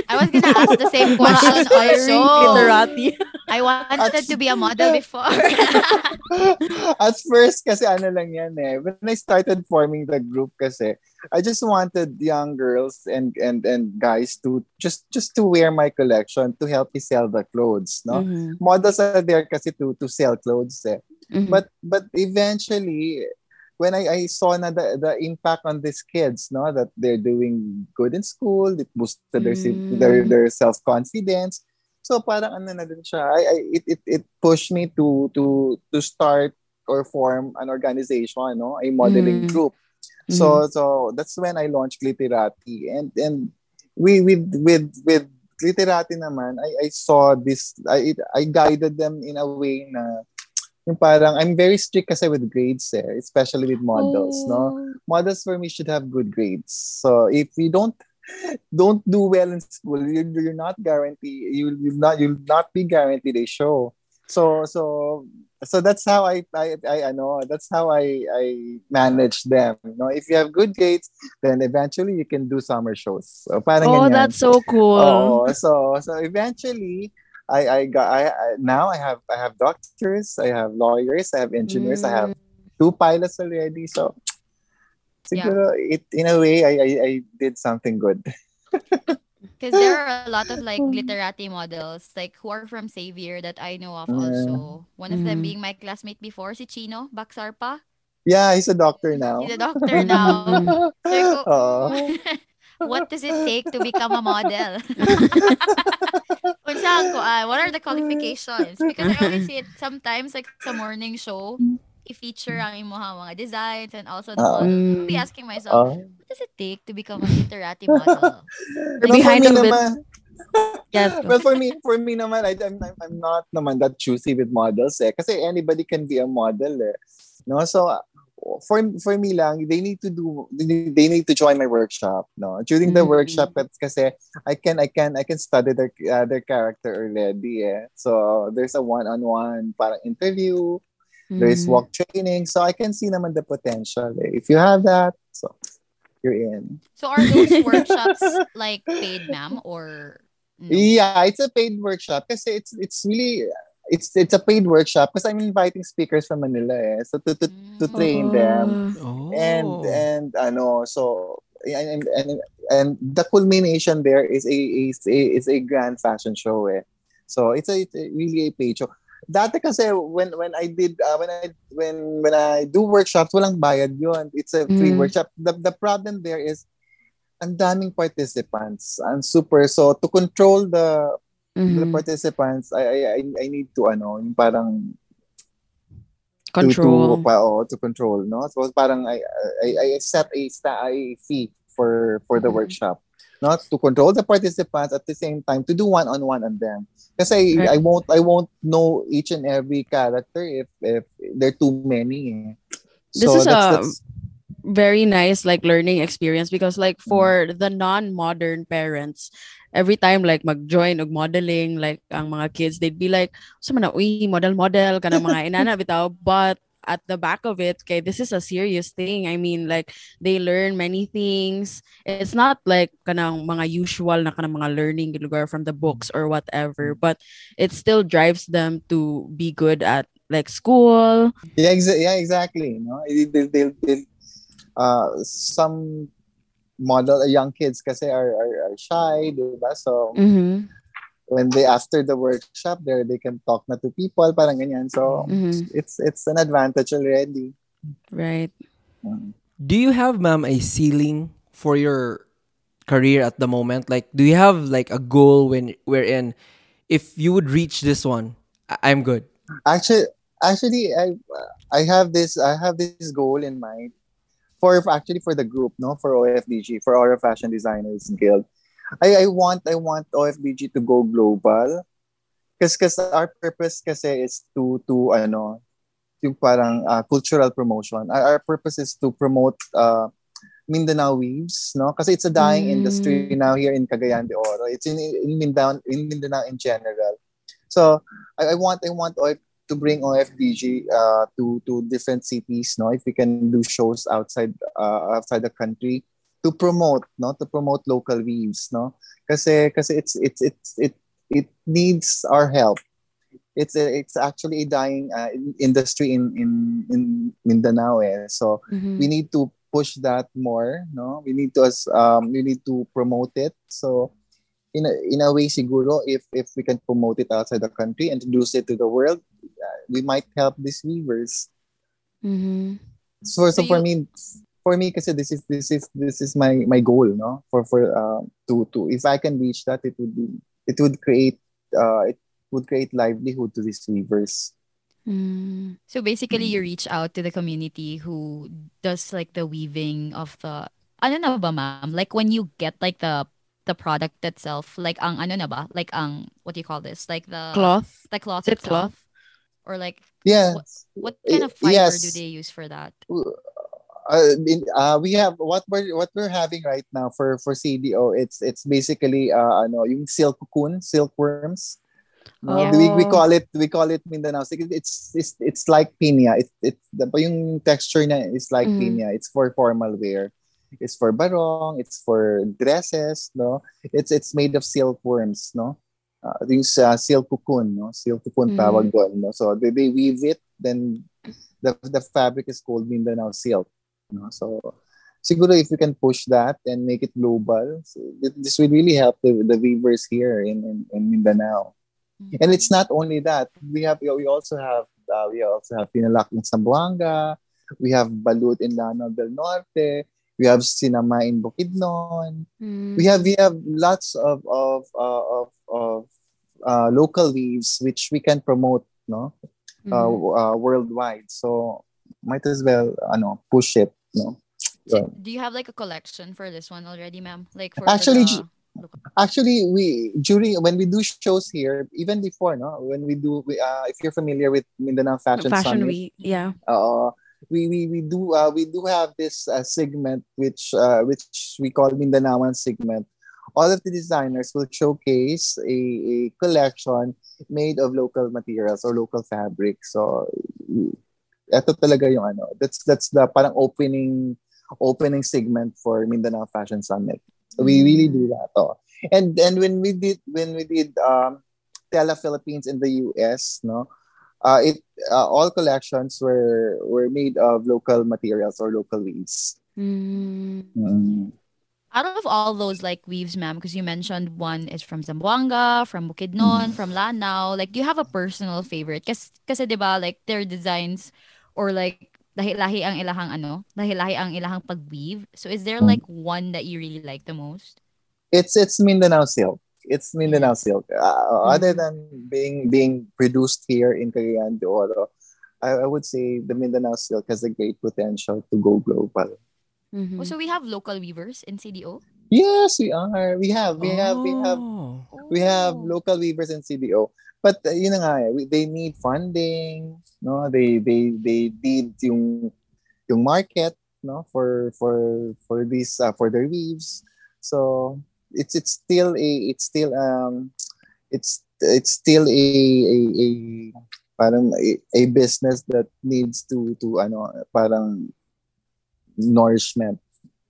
I was gonna ask the same (laughs) question Aspiring also. glitterati. I wanted to be a model before. (laughs) (laughs) At first, kasi ano lang yan eh. When I started forming the group kasi, I just wanted young girls and and and guys to just just to wear my collection to help me sell the clothes, no? Mhm. Models are there kasi to to sell clothes eh. Mhm. But but eventually when I, I saw na the, the impact on these kids, no, that they're doing good in school, it boosted their Mm. their, their self confidence. So parang ano na din siya. I, I it, it it pushed me to to to start or form an organization, no, a modeling Mm. group. So so that's when I launched Glitterati and and we with with with Glitterati naman I I saw this I I guided them in a way na yung parang I'm very strict kasi with grades eh, especially with models, no? Models for me should have good grades. So if you don't don't do well in school, you're, you're not guaranteed you you'll not you'll not be guaranteed a show. So so so that's how I I I, I know that's how I I manage them. You know, if you have good grades, then eventually you can do summer shows. So parang Oh, ganyan. that's so cool. Oh, so so eventually I I got I, I now I have I have doctors, I have lawyers, I have engineers, I have two pilots already. So siguro it in a way I I, I did something good. (laughs) Because there are a lot of like (laughs) glitterati models, like who are from Xavier that I know of also. One of them Mhm. being my classmate before, si Chino Baksarpa. Yeah, he's a doctor now. He's a doctor now. (laughs) Sabi ko, "Mm, what does it take to become a model? Unsahan ko, ah, what are the qualifications? Because I always (laughs) see it sometimes like sa morning show, i-feature ang imuha mga designs and also the Oo. model. I'll be Mm. asking myself, Oh. what does it take to become a Glitterati model? (laughs) But Behind for me of it- Yes. well, for me, for me naman, I, I'm, I'm- I'm not naman that choosy with models eh. Kasi anybody can be a model eh. No? So, uh, for for me lang, they need to do, they need to join my workshop. No? During the Mm. workshop, kasi I can, I can, I can study their, uh, their character already eh. So, there's a one-on-one parang interview, there's Mm. walk training, so I can see naman the potential eh. If you have that, so, you're in. So are those workshops like paid, ma'am, or no? Yeah, it's a paid workshop kasi it's it's really it's it's a paid workshop because I'm inviting speakers from Manila eh. So to to, to Mm. train them Oh. and and ano so and, and and the culmination there is a is a is a grand fashion show eh. So it's a, it's a really a paid show. Dati kasi when when I did uh, when I when when I do workshops walang bayad yon. It's a free Mm. workshop. The the problem there is ang daming participants. And super so to control the the Mhm. participants I, I I need to ano yung parang to- Control. to, pa, oh, to control no so parang I I, I set a a fee for for the Mhm. workshop not to control the participants at the same time to do one on one on them kasi Right. I won't I won't know each and every character if if there are too many eh. This so is that's, a- that's very nice like learning experience because like Mm. for the non-modern parents every time like mag-join og modeling like ang mga kids they'd be like so man uy model model kana mga inana (laughs) bitaw. But at the back of it okay this is a serious thing. I mean like they learn many things. It's not like kanang mga usual na kanang mga learning lugar from the books or whatever Mm. but it still drives them to be good at like school. Yeah exa- yeah exactly no they, they, they, uh some model young kids kasi are, are, are shy diba so mm-hmm. when they after the workshop there they can talk na to people parang ganyan so Mhm. it's it's an advantage already right Mm. Do you have, ma'am, a ceiling for your career at the moment? Like, do you have like a goal when wherein if you would reach this one, I- I'm good. actually actually i i have this i have this goal in mind for actually for the group no for ofdg for our fashion designers guild i i want i want ofdg to go global because because our purpose kasi is to to ano yung parang uh, cultural promotion our, our purpose is to promote uh Mindanao weaves, no? Kasi it's a dying Mm. industry now here in Cagayan de Oro. It's in, in Mindanao in Mindanao in general. So I, I want I want OF, to bring OFDG uh, to to different cities, no? If we can do shows outside uh, outside the country to promote, no? To promote local weaves, no? Kasi kasi it's it's it's it it needs our help. It's a, it's actually a dying uh, industry in in in Mindanao, eh. So Mhm. we need to push that more no we need to um we need to promote it so in a, in a way siguro if if we can promote it outside the country and introduce it to the world uh, we might help these weavers Mhm. So, so So for you- me, for me, kasi this is this is this is my my goal, no? For for uh, to to if I can reach that, it would be it would create uh it would create livelihood to these weavers. Mm. So basically, you reach out to the community who does like the weaving of the ano na ba ma'am? Like when you get like the the product itself, like ang ano na ba? Like ang what do you call this? Like the Cloth. the cloth Is it itself, cloth? or like Yeah. what kind of Y- fiber do they use for that? uh, in, uh, we have what we're what we're having right now for for CDO. It's it's basically uh ano yung silk cocoon, silkworms. No, we, we Oh. call it we call it Mindanao. silk. It's it's it's like pinya. It's it's the yung texture na is like Mhm. pinya. It's for formal wear. It's for barong. It's for dresses. No, it's it's made of silkworms. No, uh, yung sa silk cocoon. No, silk cocoon Mhm. tawag doon. No, so they, they weave it. Then the the fabric is called Mindanao silk. No? So, siguro if we can push that and make it global, so this will really help the, the weavers here in, in, in Mindanao. And it's not only that. We have we also have uh, we also have Pinalak in Zamboanga. We have Balut in Lanao del Norte. We have cinema in Bukidnon. Mm. We have we have lots of of uh, of, of uh, local leaves which we can promote, no, uh, Mhm. uh, worldwide. So might as well, ano, push it, no. So, do you have like a collection for this one already, ma'am? Like for Actually, the, Actually, we during when we do shows here, even before, no, when we do, we, uh, if you're familiar with Mindanao Fashion, Fashion Summit, week. Yeah. uh, we, we we do uh, we do have this uh, segment which uh, which we call Mindanaoan segment. All of the designers will showcase a, a collection made of local materials or local fabric. So, eto talaga yung ano. That's that's the parang opening opening segment for Mindanao Fashion Summit. So we really do that. Oh. And and when we did when we did um, Tela Philippines in the US, no, uh, it uh, all collections were were made of local materials or local weaves. Mm. Mm. out of all those like weaves, ma'am, because you mentioned one is from Zamboanga, from Bukidnon, from Lanao. Like, do you have a personal favorite? Kasi, kasi di ba, like, their designs or like, lahi-lahi ang ilahang ano, lahi-lahi ang ilahang pag-weave. So, is there Mm. like one that you really like the most? It's it's Mindanao silk. It's Mindanao silk. Uh, Other Mm. than being being produced here in Cagayan de Oro, I, I would say the Mindanao silk has a great potential to go global. Mhm. Oh, so we have local weavers in CDO? Yes, we are. We have we have we have Oh. we have local weavers in CDO. But uh, yun na nga, we- they need funding, no? They they they need yung yung market, no, for for for these uh, for their weaves. So it's it's still a it's still um it's it's still a a, a parang a, a business that needs to to ano parang nourishment.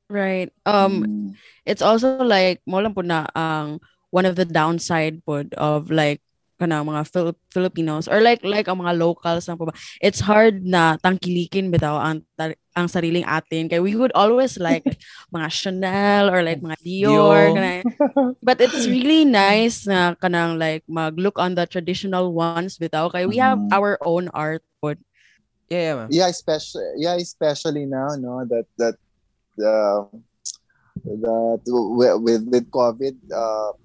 Right. Um Mm. it's also like mo lang po na ang one of the downside po of like kanang mga Phil- Filipinos or like like ang mga locals lang po ba it's hard na tangkilikin bitaw ang tar- ang sariling atin kay we would always like (laughs) mga Chanel or like mga Dior Dior. but it's really nice na kanang like mag-look on the traditional ones bitaw kay we have Mhm. our own art po Yeah, yeah, ma'am. yeah especially yeah especially now no that that uh, that with with covid uh,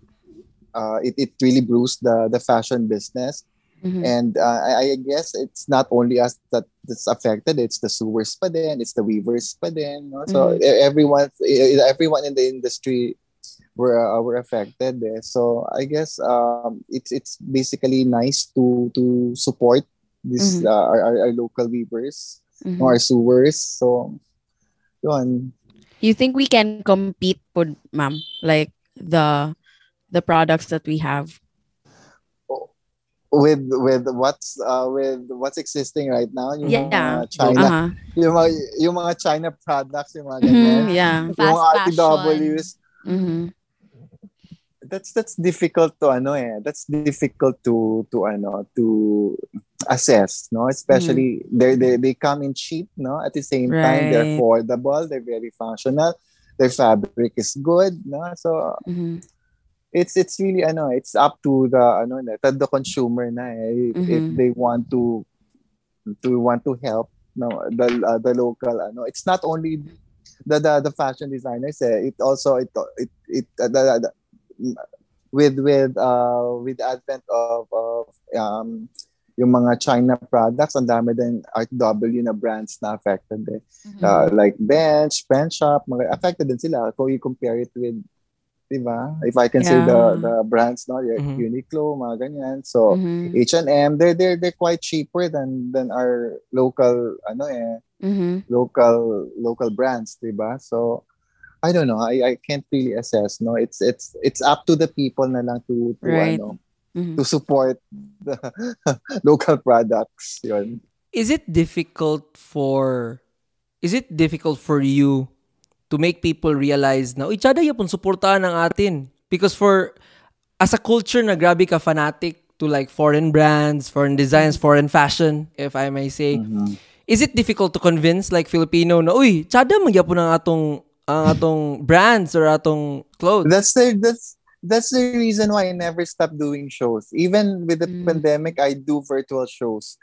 uh it, it really bruised the the fashion business Mhm. and uh, I, I guess it's not only us that that's affected it's the sewers pa din it's the weavers pa din no? so Mhm. e- everyone everyone in the industry were uh, were affected so i guess um it's it's basically nice to to support this Mhm. uh, our, our, local weavers Mhm. our sewers so yun you think we can compete po ma'am like the the products that we have? With with what's uh with what's existing right now yung yeah. mga China uh-huh. yung mga yung mga China products yung mga ganyan. Mhm, yeah. Yung Fast RTWs Mhm. that's that's difficult to ano eh. That's difficult to to ano to assess no? Especially they they they come in cheap no? At the same time they're affordable they're very functional their fabric is good no? So Mhm. It's it's really ano it's up to the ano na to the consumer na eh, if, if they want to to want to help no the uh, the local ano it's not only the the, the fashion designers eh, it also it it, it uh, the, the, with with uh with the advent of of um yung mga China products ang dami din RTW na brands na affected eh. Mhm. Uh, like Bench, Pen Shop, mga affected din sila kung you compare it with diba? If I can say the the brands no, like Mhm. Uniqlo, mga ganyan. So Mhm. H&M, they're they're they're quite cheaper than than our local ano eh, Mhm. local local brands, diba? So I don't know. I I can't really assess. No, it's it's it's up to the people na lang to to Right. ano Mhm. to support the (laughs) local products. Yun. is it difficult for is it difficult for you to make people realize na uy tsada yapon suportahan ng atin because for as a culture na grabe ka fanatic to like foreign brands foreign designs foreign fashion if I may say Mhm. is it difficult to convince like Filipino na uy tsada man yapon ang atong ang atong brands or atong clothes That's the that's that's the reason why I never stopped doing shows. Even with the Mm. pandemic, I do virtual shows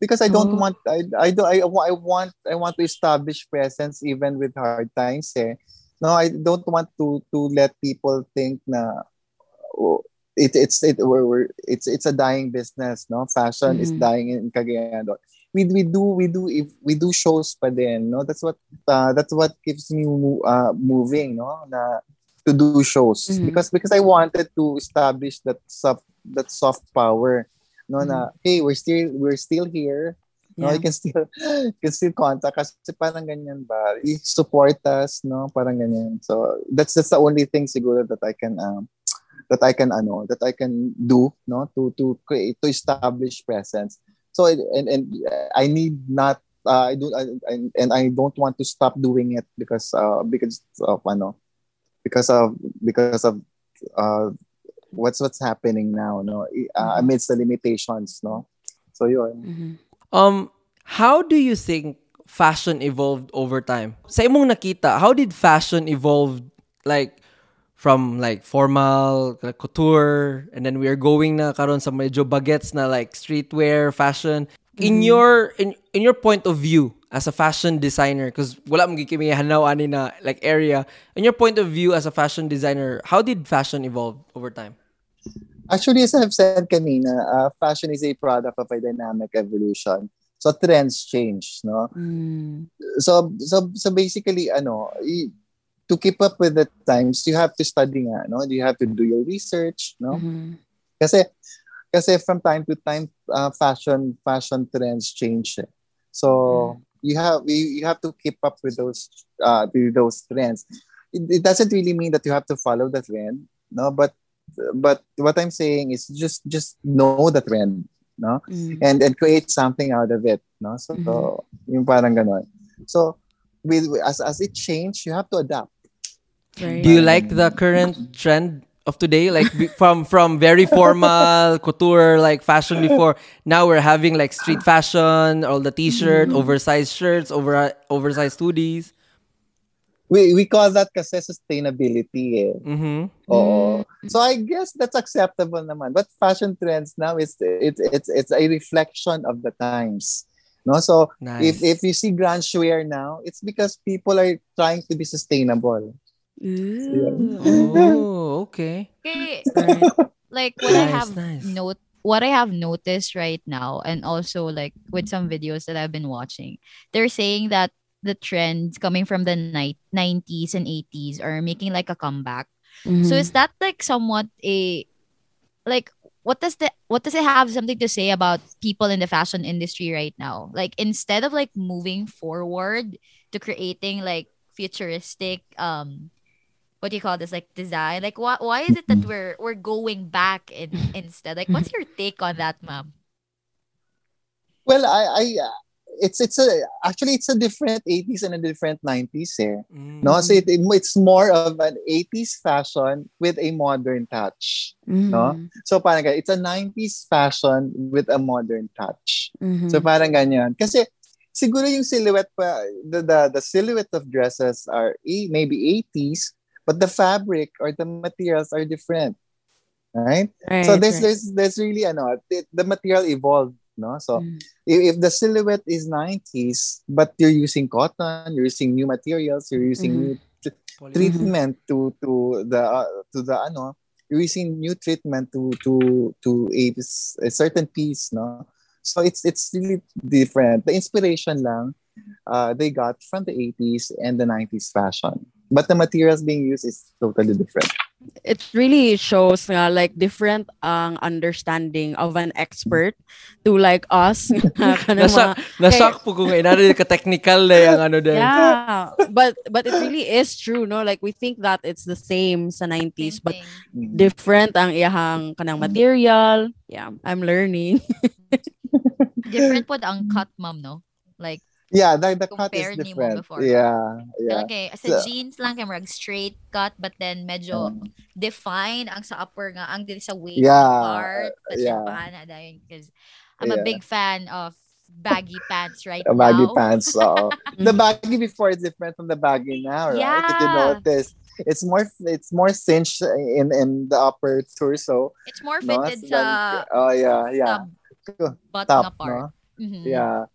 because I don't Oh. want I I do I, I want I want to establish presence even with hard times. Eh. No, I don't want to to let people think na oh, it it's it we're, we're, it's it's a dying business. No, fashion is Mhm. dying in Cagayan. We we do we do if we do shows pa din. No, that's what uh, that's what keeps me uh, moving. No, na to do shows Mhm. because because I wanted to establish that soft that soft power. No, na hey, we're still we're still here. No, Yeah. you can still (laughs) you can still contact us. Kasi parang ganyan ba? Support us, no? Parang ganyan. So that's that's the only thing siguro that I can um that I can ano that I can do, no? To to create to establish presence. So and and I need not uh, I do I, I- and I don't want to stop doing it because uh because of ano because of because of uh what's what's happening now no? Uh, amidst the limitations no? So yun. Mhm. Um, how do you think fashion evolved over time? Sa imong nakita, how did fashion evolve like from like formal like, couture and then we are going na karon sa medyo bagets na like streetwear fashion? In your in in your point of view as a fashion designer because wala mo gikimi hanaw ani na like area. In your point of view as a fashion designer how did fashion evolve over time Actually, as I've said kanina, uh, fashion is a product of a dynamic evolution. So trends change, no? Mm. So so so basically ano, to keep up with the times, you have to study nga, no? You have to do your research, no? Mhm. Kasi kasi from time to time uh, fashion fashion trends change. eh. So you have you, you have to keep up with those uh with those trends. It, it doesn't really mean that you have to follow the trend, no, but but what I'm saying is just just know the trend, no? Mm. And and create something out of it, no? So, Mhm. yung parang ganon. So with as as it change, you have to adapt. Right. Do you like the current trend of today? Like from from very formal (laughs) couture like fashion before. Now we're having like street fashion, all the t-shirt, oversized shirts, over oversized hoodies. We we call that kasi sustainability eh. Mm-hmm. Oo. So I guess that's acceptable naman. But fashion trends now is it's it's it's a reflection of the times. No, so Nice. if if you see grunge wear now, it's because people are trying to be sustainable. Ooh. oh, (laughs) okay. Okay, like what I have nice. note what I have noticed right now and also like with some videos that I've been watching, they're saying that the trends coming from the ni- 90s and 80s are making like a comeback. So Mhm. is that like somewhat a like what does the what does it have something to say about people in the fashion industry right now? Like instead of like moving forward to creating like futuristic um what do you call this like design like why why is it that we're we're going back in, instead like what's your take on that ma'am Well, I I uh, it's it's a actually it's a different 80s and a different 90s eh. Mm. No, so it, it- it's more of an 80s fashion with a modern touch. no? Mhm. So parang it's a 90s fashion with a modern touch. Mhm. So parang ganyan. Kasi siguro yung silhouette pa, the, the, the silhouette of dresses are e- maybe 80s, but the fabric or the materials are different. Right? Right, so there's, right. there's, there's really, ano, the, the material evolved no? So Mm. if, if the silhouette is 90s but you're using cotton you're using new materials you're using Mhm. new tr- treatment to to the uh, to the ano you're using new treatment to to to a, s- a certain piece no? So it's it's really different. The inspiration lang uh, they got from the 80s and the 90s fashion. But the materials being used is totally different it really shows nga like different ang understanding of an expert to like us (laughs) nga kanang Nasa, mga- nashock po kung inari ka technical na yung ano din. yeah but but it really is true no like we think that it's the same sa 90s Same but thing. Mm. different ang iyahang kanang material yeah i'm learning (laughs) Different po ang cut, ma'am, no? Like, yeah the, the cut is Compared ni different before. yeah yeah yeah. kay, sa So- jeans lang kay marag straight cut, but then medyo Um, define ang sa upper nga, ang dili sa waist Yeah, part. Tapos yeah. yung paa dahil. Because I'm a big fan of baggy pants right a baggy now. pants. oo. (laughs) the baggy before is different from the baggy now, right? Did you notice? It's more it's more cinched in in the upper torso. It's more No? fitted So sa then- oh yeah, yeah, sa butt top, nga part. no? Mhm. Yeah.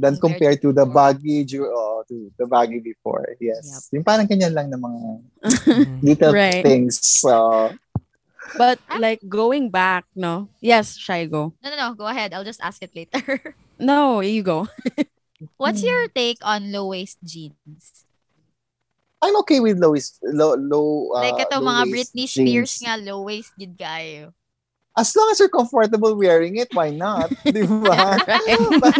Then Compared compared to the ju- oh, to the baggy before, yes. Yep. Yung parang ganyan lang na mga (laughs) little Right. things. So, but like going back no yes shy go No, no, no. Go ahead. I'll just ask it later. (laughs) no you go What's your take on low waist jeans? I'm okay with low, low, low, uh, like ito low mga waist Britney Spears jeans. nga low waist gid kayo. As long as you're comfortable wearing it, why not? (laughs) Di ba? But,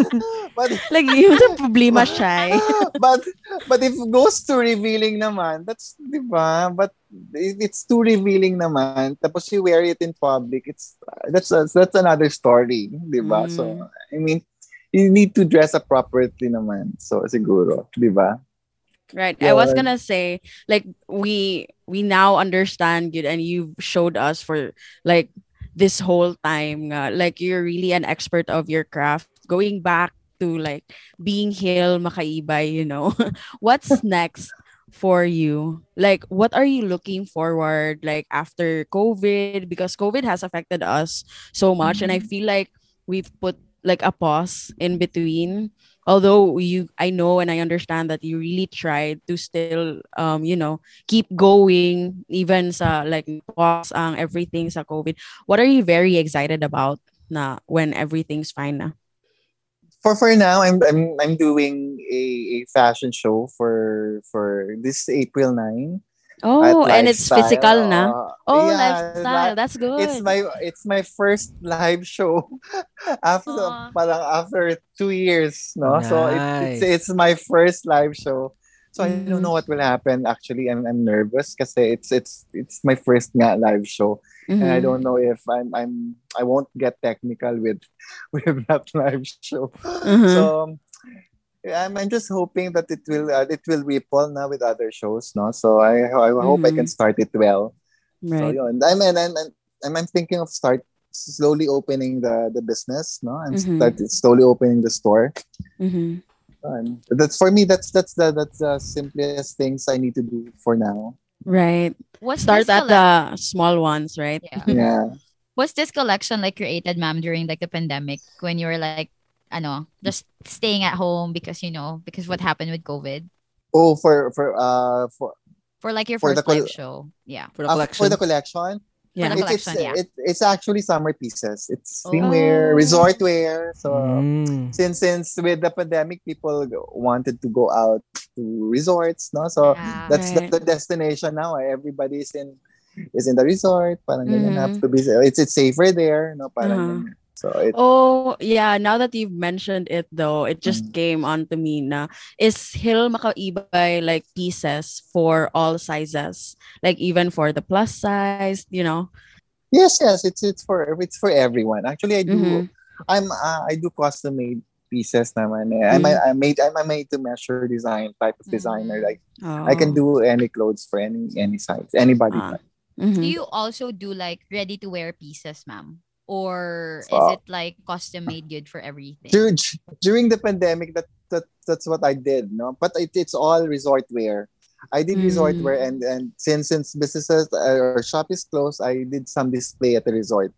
but like yun ang (laughs) problema shy but but if it goes to revealing naman, that's 'di ba? But if it's too revealing naman, tapos you wear it in public, it's that's that's another story, 'di ba? So Mm. I mean, you need to dress appropriately naman. So siguro, 'di ba? Right. I was gonna say, like we we now understand it, and you've showed us for like this whole time. nga, like you're really an expert of your craft. Going back to like being Hill Makaibay, you know, (laughs) what's (laughs) next for you? Like, what are you looking forward like after COVID? Because COVID has affected us so much, and I feel like we've put like a pause in between although you i know and i understand that you really tried to still um you know keep going even sa like pause ang everything sa covid what are you very excited about na when everything's fine na For for now, I'm I'm I'm doing a, a fashion show for for this April 9. Oh at and it's physical na? Oh yeah, lifestyle. li- that's good. it's my it's my first live show (laughs) after parang after two years no? So it, it's Nice. it's my first live show. So I don't Mhm. know what will happen. Actually I'm, I'm nervous kasi it's it's it's my first nga live show. And I don't know if I'm I'm I won't get technical with (laughs) with that live show. Mhm. so I'm, I'm just hoping that it will uh, it will ripple now with other shows no so I I hope I can start it well so right yun. I mean, I'm, I'm, I'm thinking of start slowly opening the the business, no, and Mhm. start slowly opening the store. Mhm. And that's for me. That's that's the that's the simplest things I need to do for now. right Was start at the small ones right yeah. Yeah. Was this collection like created, ma'am, during like the pandemic when you were like, ano, just staying at home because you know because what happened with COVID Oh, for for uh for for like your For the first live col- show? Yeah. For the uh, collection. for the collection. yeah the It's it's, yeah. it, it's actually summer pieces. It's Oh. swimwear, resort wear. So Mm. since since with the pandemic, people wanted to go out to resorts, no. So Yeah. that's Right. the, the destination now. Everybody's in is in the resort. Parang ganyan Mhm. have to be. It's it's safer there, no. Parang Uh-huh. Ganyan. So it, Oh, yeah. Now that you've mentioned it, though, it just Mm. came onto me na is Hill makaibay like pieces for all sizes, like even for the plus size, you know? yes, yes. It's it's for it's for everyone. Actually, I do. Mhm. I'm uh, I do custom made pieces naman. Eh. I'm, Mm. I made I'm a made to measure design type of designer. Mm. Like I can Oh. do any clothes for any any size, anybody. Ah. Do Mhm. you also do like ready to wear pieces, ma'am? Or is So- it like custom made good for everything? Dur- during the pandemic, that, that that's what I did. No, but it, it's all resort wear. I did resort Mm. wear, and and since since businesses uh, or shop is closed, I did some display at the resort.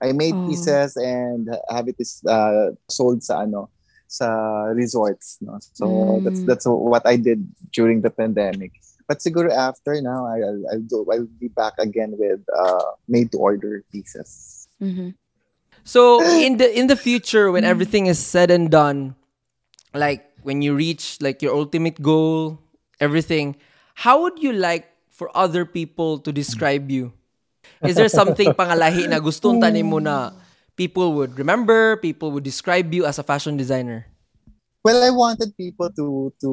I made Oh. pieces and have it is uh, sold sa ano sa resorts no so Mm. that's that's what I did during the pandemic but siguro after now I I'll, I'll do I'll be back again with uh made to order pieces Mhm. So in the in the future, when everything is said and done, like when you reach like your ultimate goal, everything, how would you like for other people to describe you? Is there something pangalahi na gusto tanin mo na people would remember, people would describe you as a fashion designer? well I wanted people to to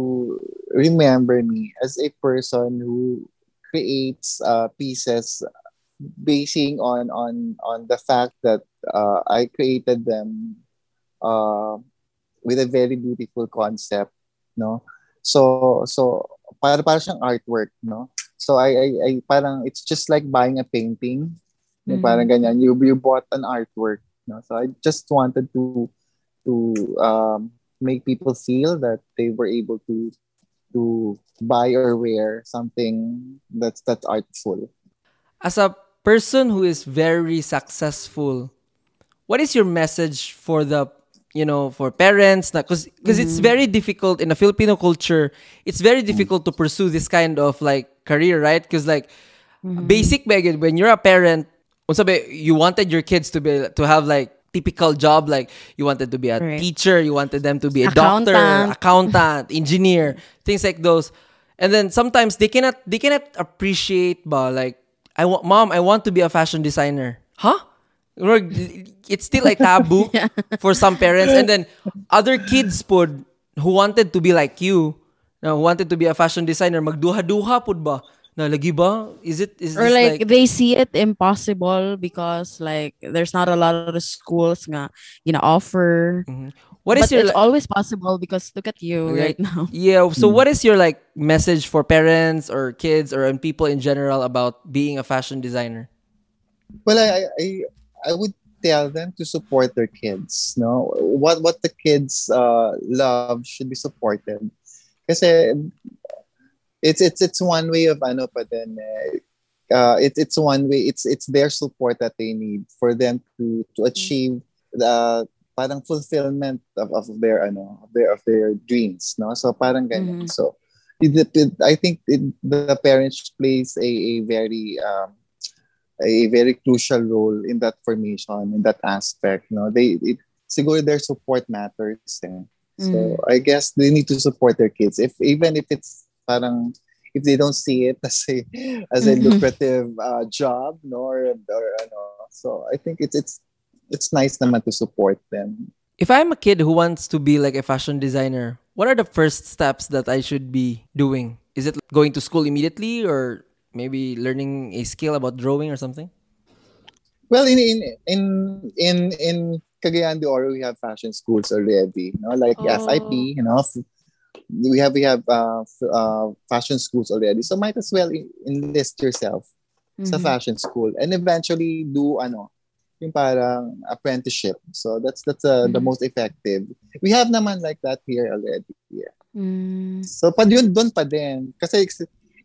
remember me as a person who creates uh, pieces basing on on on the fact that uh, I created them uh, with a very beautiful concept, no? So so para para siyang artwork, no? So I I, I parang it's just like buying a painting. Mhm. Parang ganyan. You you bought an artwork, no? So I just wanted to to um, make people feel that they were able to to buy or wear something that's that's artful. As a person who is very successful, what is your message for the you know for parents? Because because it's mm. very difficult in the Filipino culture it's very difficult to pursue this kind of like career right? Because like mm-hmm. basic bagay when you're a parent you wanted your kids to be to have like typical job like you wanted to be a Correct. teacher you wanted them to be a doctor Accountant. accountant (laughs) engineer things like those. And then sometimes they cannot they cannot appreciate ba like I want mom I want to be a fashion designer. Huh? It's still like taboo (laughs) for some parents. And then other kids pod who wanted to be like you uh, na wanted to be a fashion designer magduha-duha pod ba? Na lagi ba? Is it is or like, like, they see it impossible because like there's not a lot of schools nga you know offer mm-hmm. What is but your it's always possible because look at you Like, right now (laughs) Yeah. So, what is your like message for parents or kids or and people in general about being a fashion designer? Well, I, I, I would tell them to support their kids. No, what what the kids uh, love should be supported. Kasi it's it's it's one way of ano pa din eh, uh, it, it's one way it's it's their support that they need for them to to achieve the parang fulfillment of, of their ano of their of their dreams no? So parang ganyan. So it, it, it- I think it, the parents plays a, a very um, a very crucial role in that formation in that aspect no? They it, siguro their support matters eh. so I guess they need to support their kids. If even if it's parang if they don't see it (laughs) as a as a Mhm. lucrative uh, job no? Or, or ano? So I think it's it's it's nice naman to support them If I'm a kid who wants to be like a fashion designer, what are the first steps that I should be doing? Is it going to school immediately or maybe learning a skill about drawing or something? Well, in in in in in Cagayan de Oro, we have fashion schools already. You know, like Oh. FIP. You know, we have we have uh, uh, fashion schools already. So might as well enlist yourself sa Mhm. fashion school and eventually do ano yung parang apprenticeship. So that's that's uh, the Mhm. most effective. We have naman like that here already. Yeah. Mm. So pa yun doon pa din kasi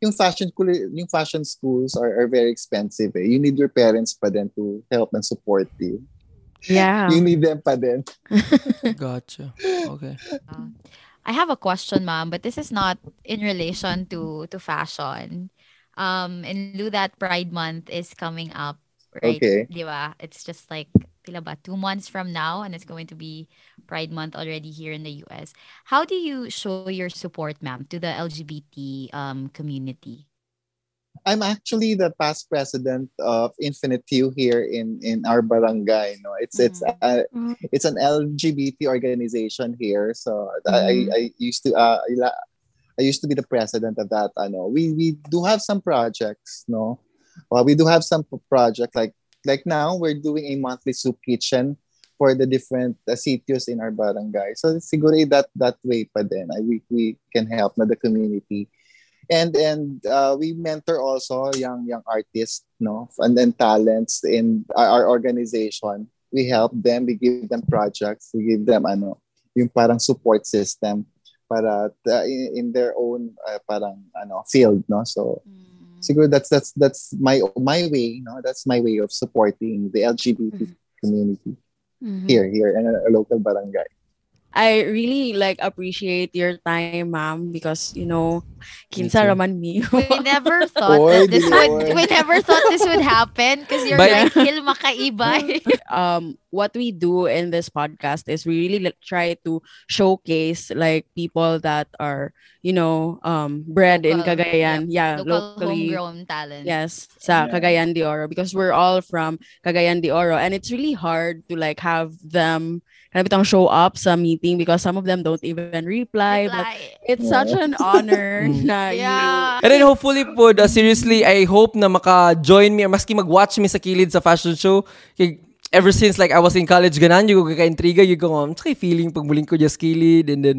yung fashion school yung fashion schools are, are very expensive eh. You need your parents pa din to help and support you. yeah You need them pa din. (laughs) Gotcha. Okay. I have a question, ma'am, but this is not in relation to to fashion. Um, in lieu that Pride Month is coming up, right? Okay. Di ba? It's just like pila ba, two months from now, and it's going to be Pride Month already here in the U.S. How do you show your support, ma'am, to the LGBT um community? I'm actually the past president of Infinite Hue here in in our barangay. No, it's it's uh, Mm. it's an LGBT organization here. So I, I. I used to uh I used to be the president of that. I know we we do have some projects. No, well we do have some project like like now we're doing a monthly soup kitchen for the different uh, sitios in our barangay. So siguro that that way pa din. I, we we can help na the community. And and uh, we mentor also young young artists no? And then talents in our, our organization. We help them we give them projects we give them ano yung parang support system para uh, in, in their own uh, parang ano field no? So siguro that's that's that's my my way no that's my way of supporting the LGBT community Mhm. here, here in a, a local barangay. I really like appreciate your time, ma'am, because you know, kinsa too. raman mi. We never (laughs) thought Oy, that this Dior. would we never thought this would happen because you're But- like Hil Makaibay. (laughs) um what we do in this podcast is we really like, try to showcase like people that are, you know, um bred in Local, Cagayan. Yeah, Local locally. homegrown talent. Yes, sa Yeah. Cagayan de Oro because we're all from Cagayan de Oro and it's really hard to like have them kind of show up sa meeting because some of them don't even reply, but Reply. it's such an honor (laughs) Mm. na Yeah. And then hopefully po, uh, seriously, I hope na maka-join me or maski mag-watch me sa kilid sa fashion show. Kay, ever since like I was in college, ganan, yung ka-intriga, yung ko, um, tsaka feeling pag muling ko just kilid and then,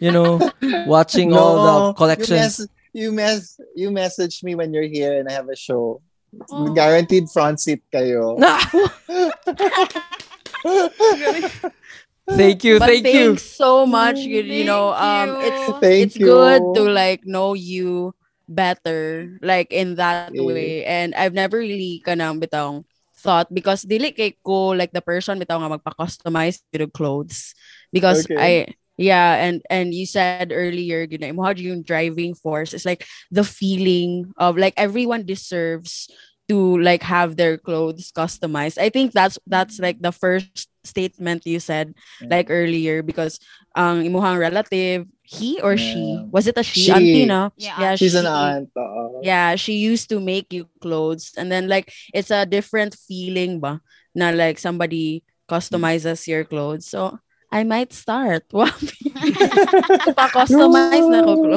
you know, (laughs) watching all the collections. You, mess, you, mess, you message me when you're here and I have a show. Oh. Guaranteed front seat kayo. (laughs) Na! thank you, But thank you. so much. You, you know, um, it's Thank it's you. good to like know you better, like in that Yeah. way. And I've never really kanang bitong thought because dili kay ko like the person bitaw nga magpa-customize the clothes because Okay. I yeah and and you said earlier you know how do you driving force is like the feeling of like everyone deserves to like have their clothes customized. I think that's that's like the first statement you said like earlier because ang imuhang relative he or she. Was it a she, She. auntie no? Yeah, She's she- an aunt. oo. yeah she used to make you clothes. And then like it's a different feeling ba na like somebody mm. customizes your clothes. So I might start. (laughs) Wow. Pa-customize na ko.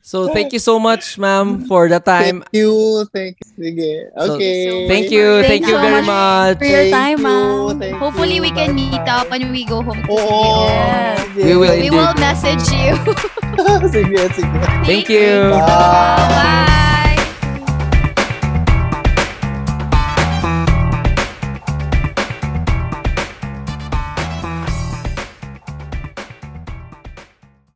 So thank you so much, ma'am, for the time. Thank you. Thank you. Sige. So, Okay. Thank you, thank you so very much much. for your Thank time, ma'am. thank Hopefully we you. can meet up when we go home Oo. Yes. We will We indeed. will message you. (laughs) sige, sige. Thank you. Bye. Bye.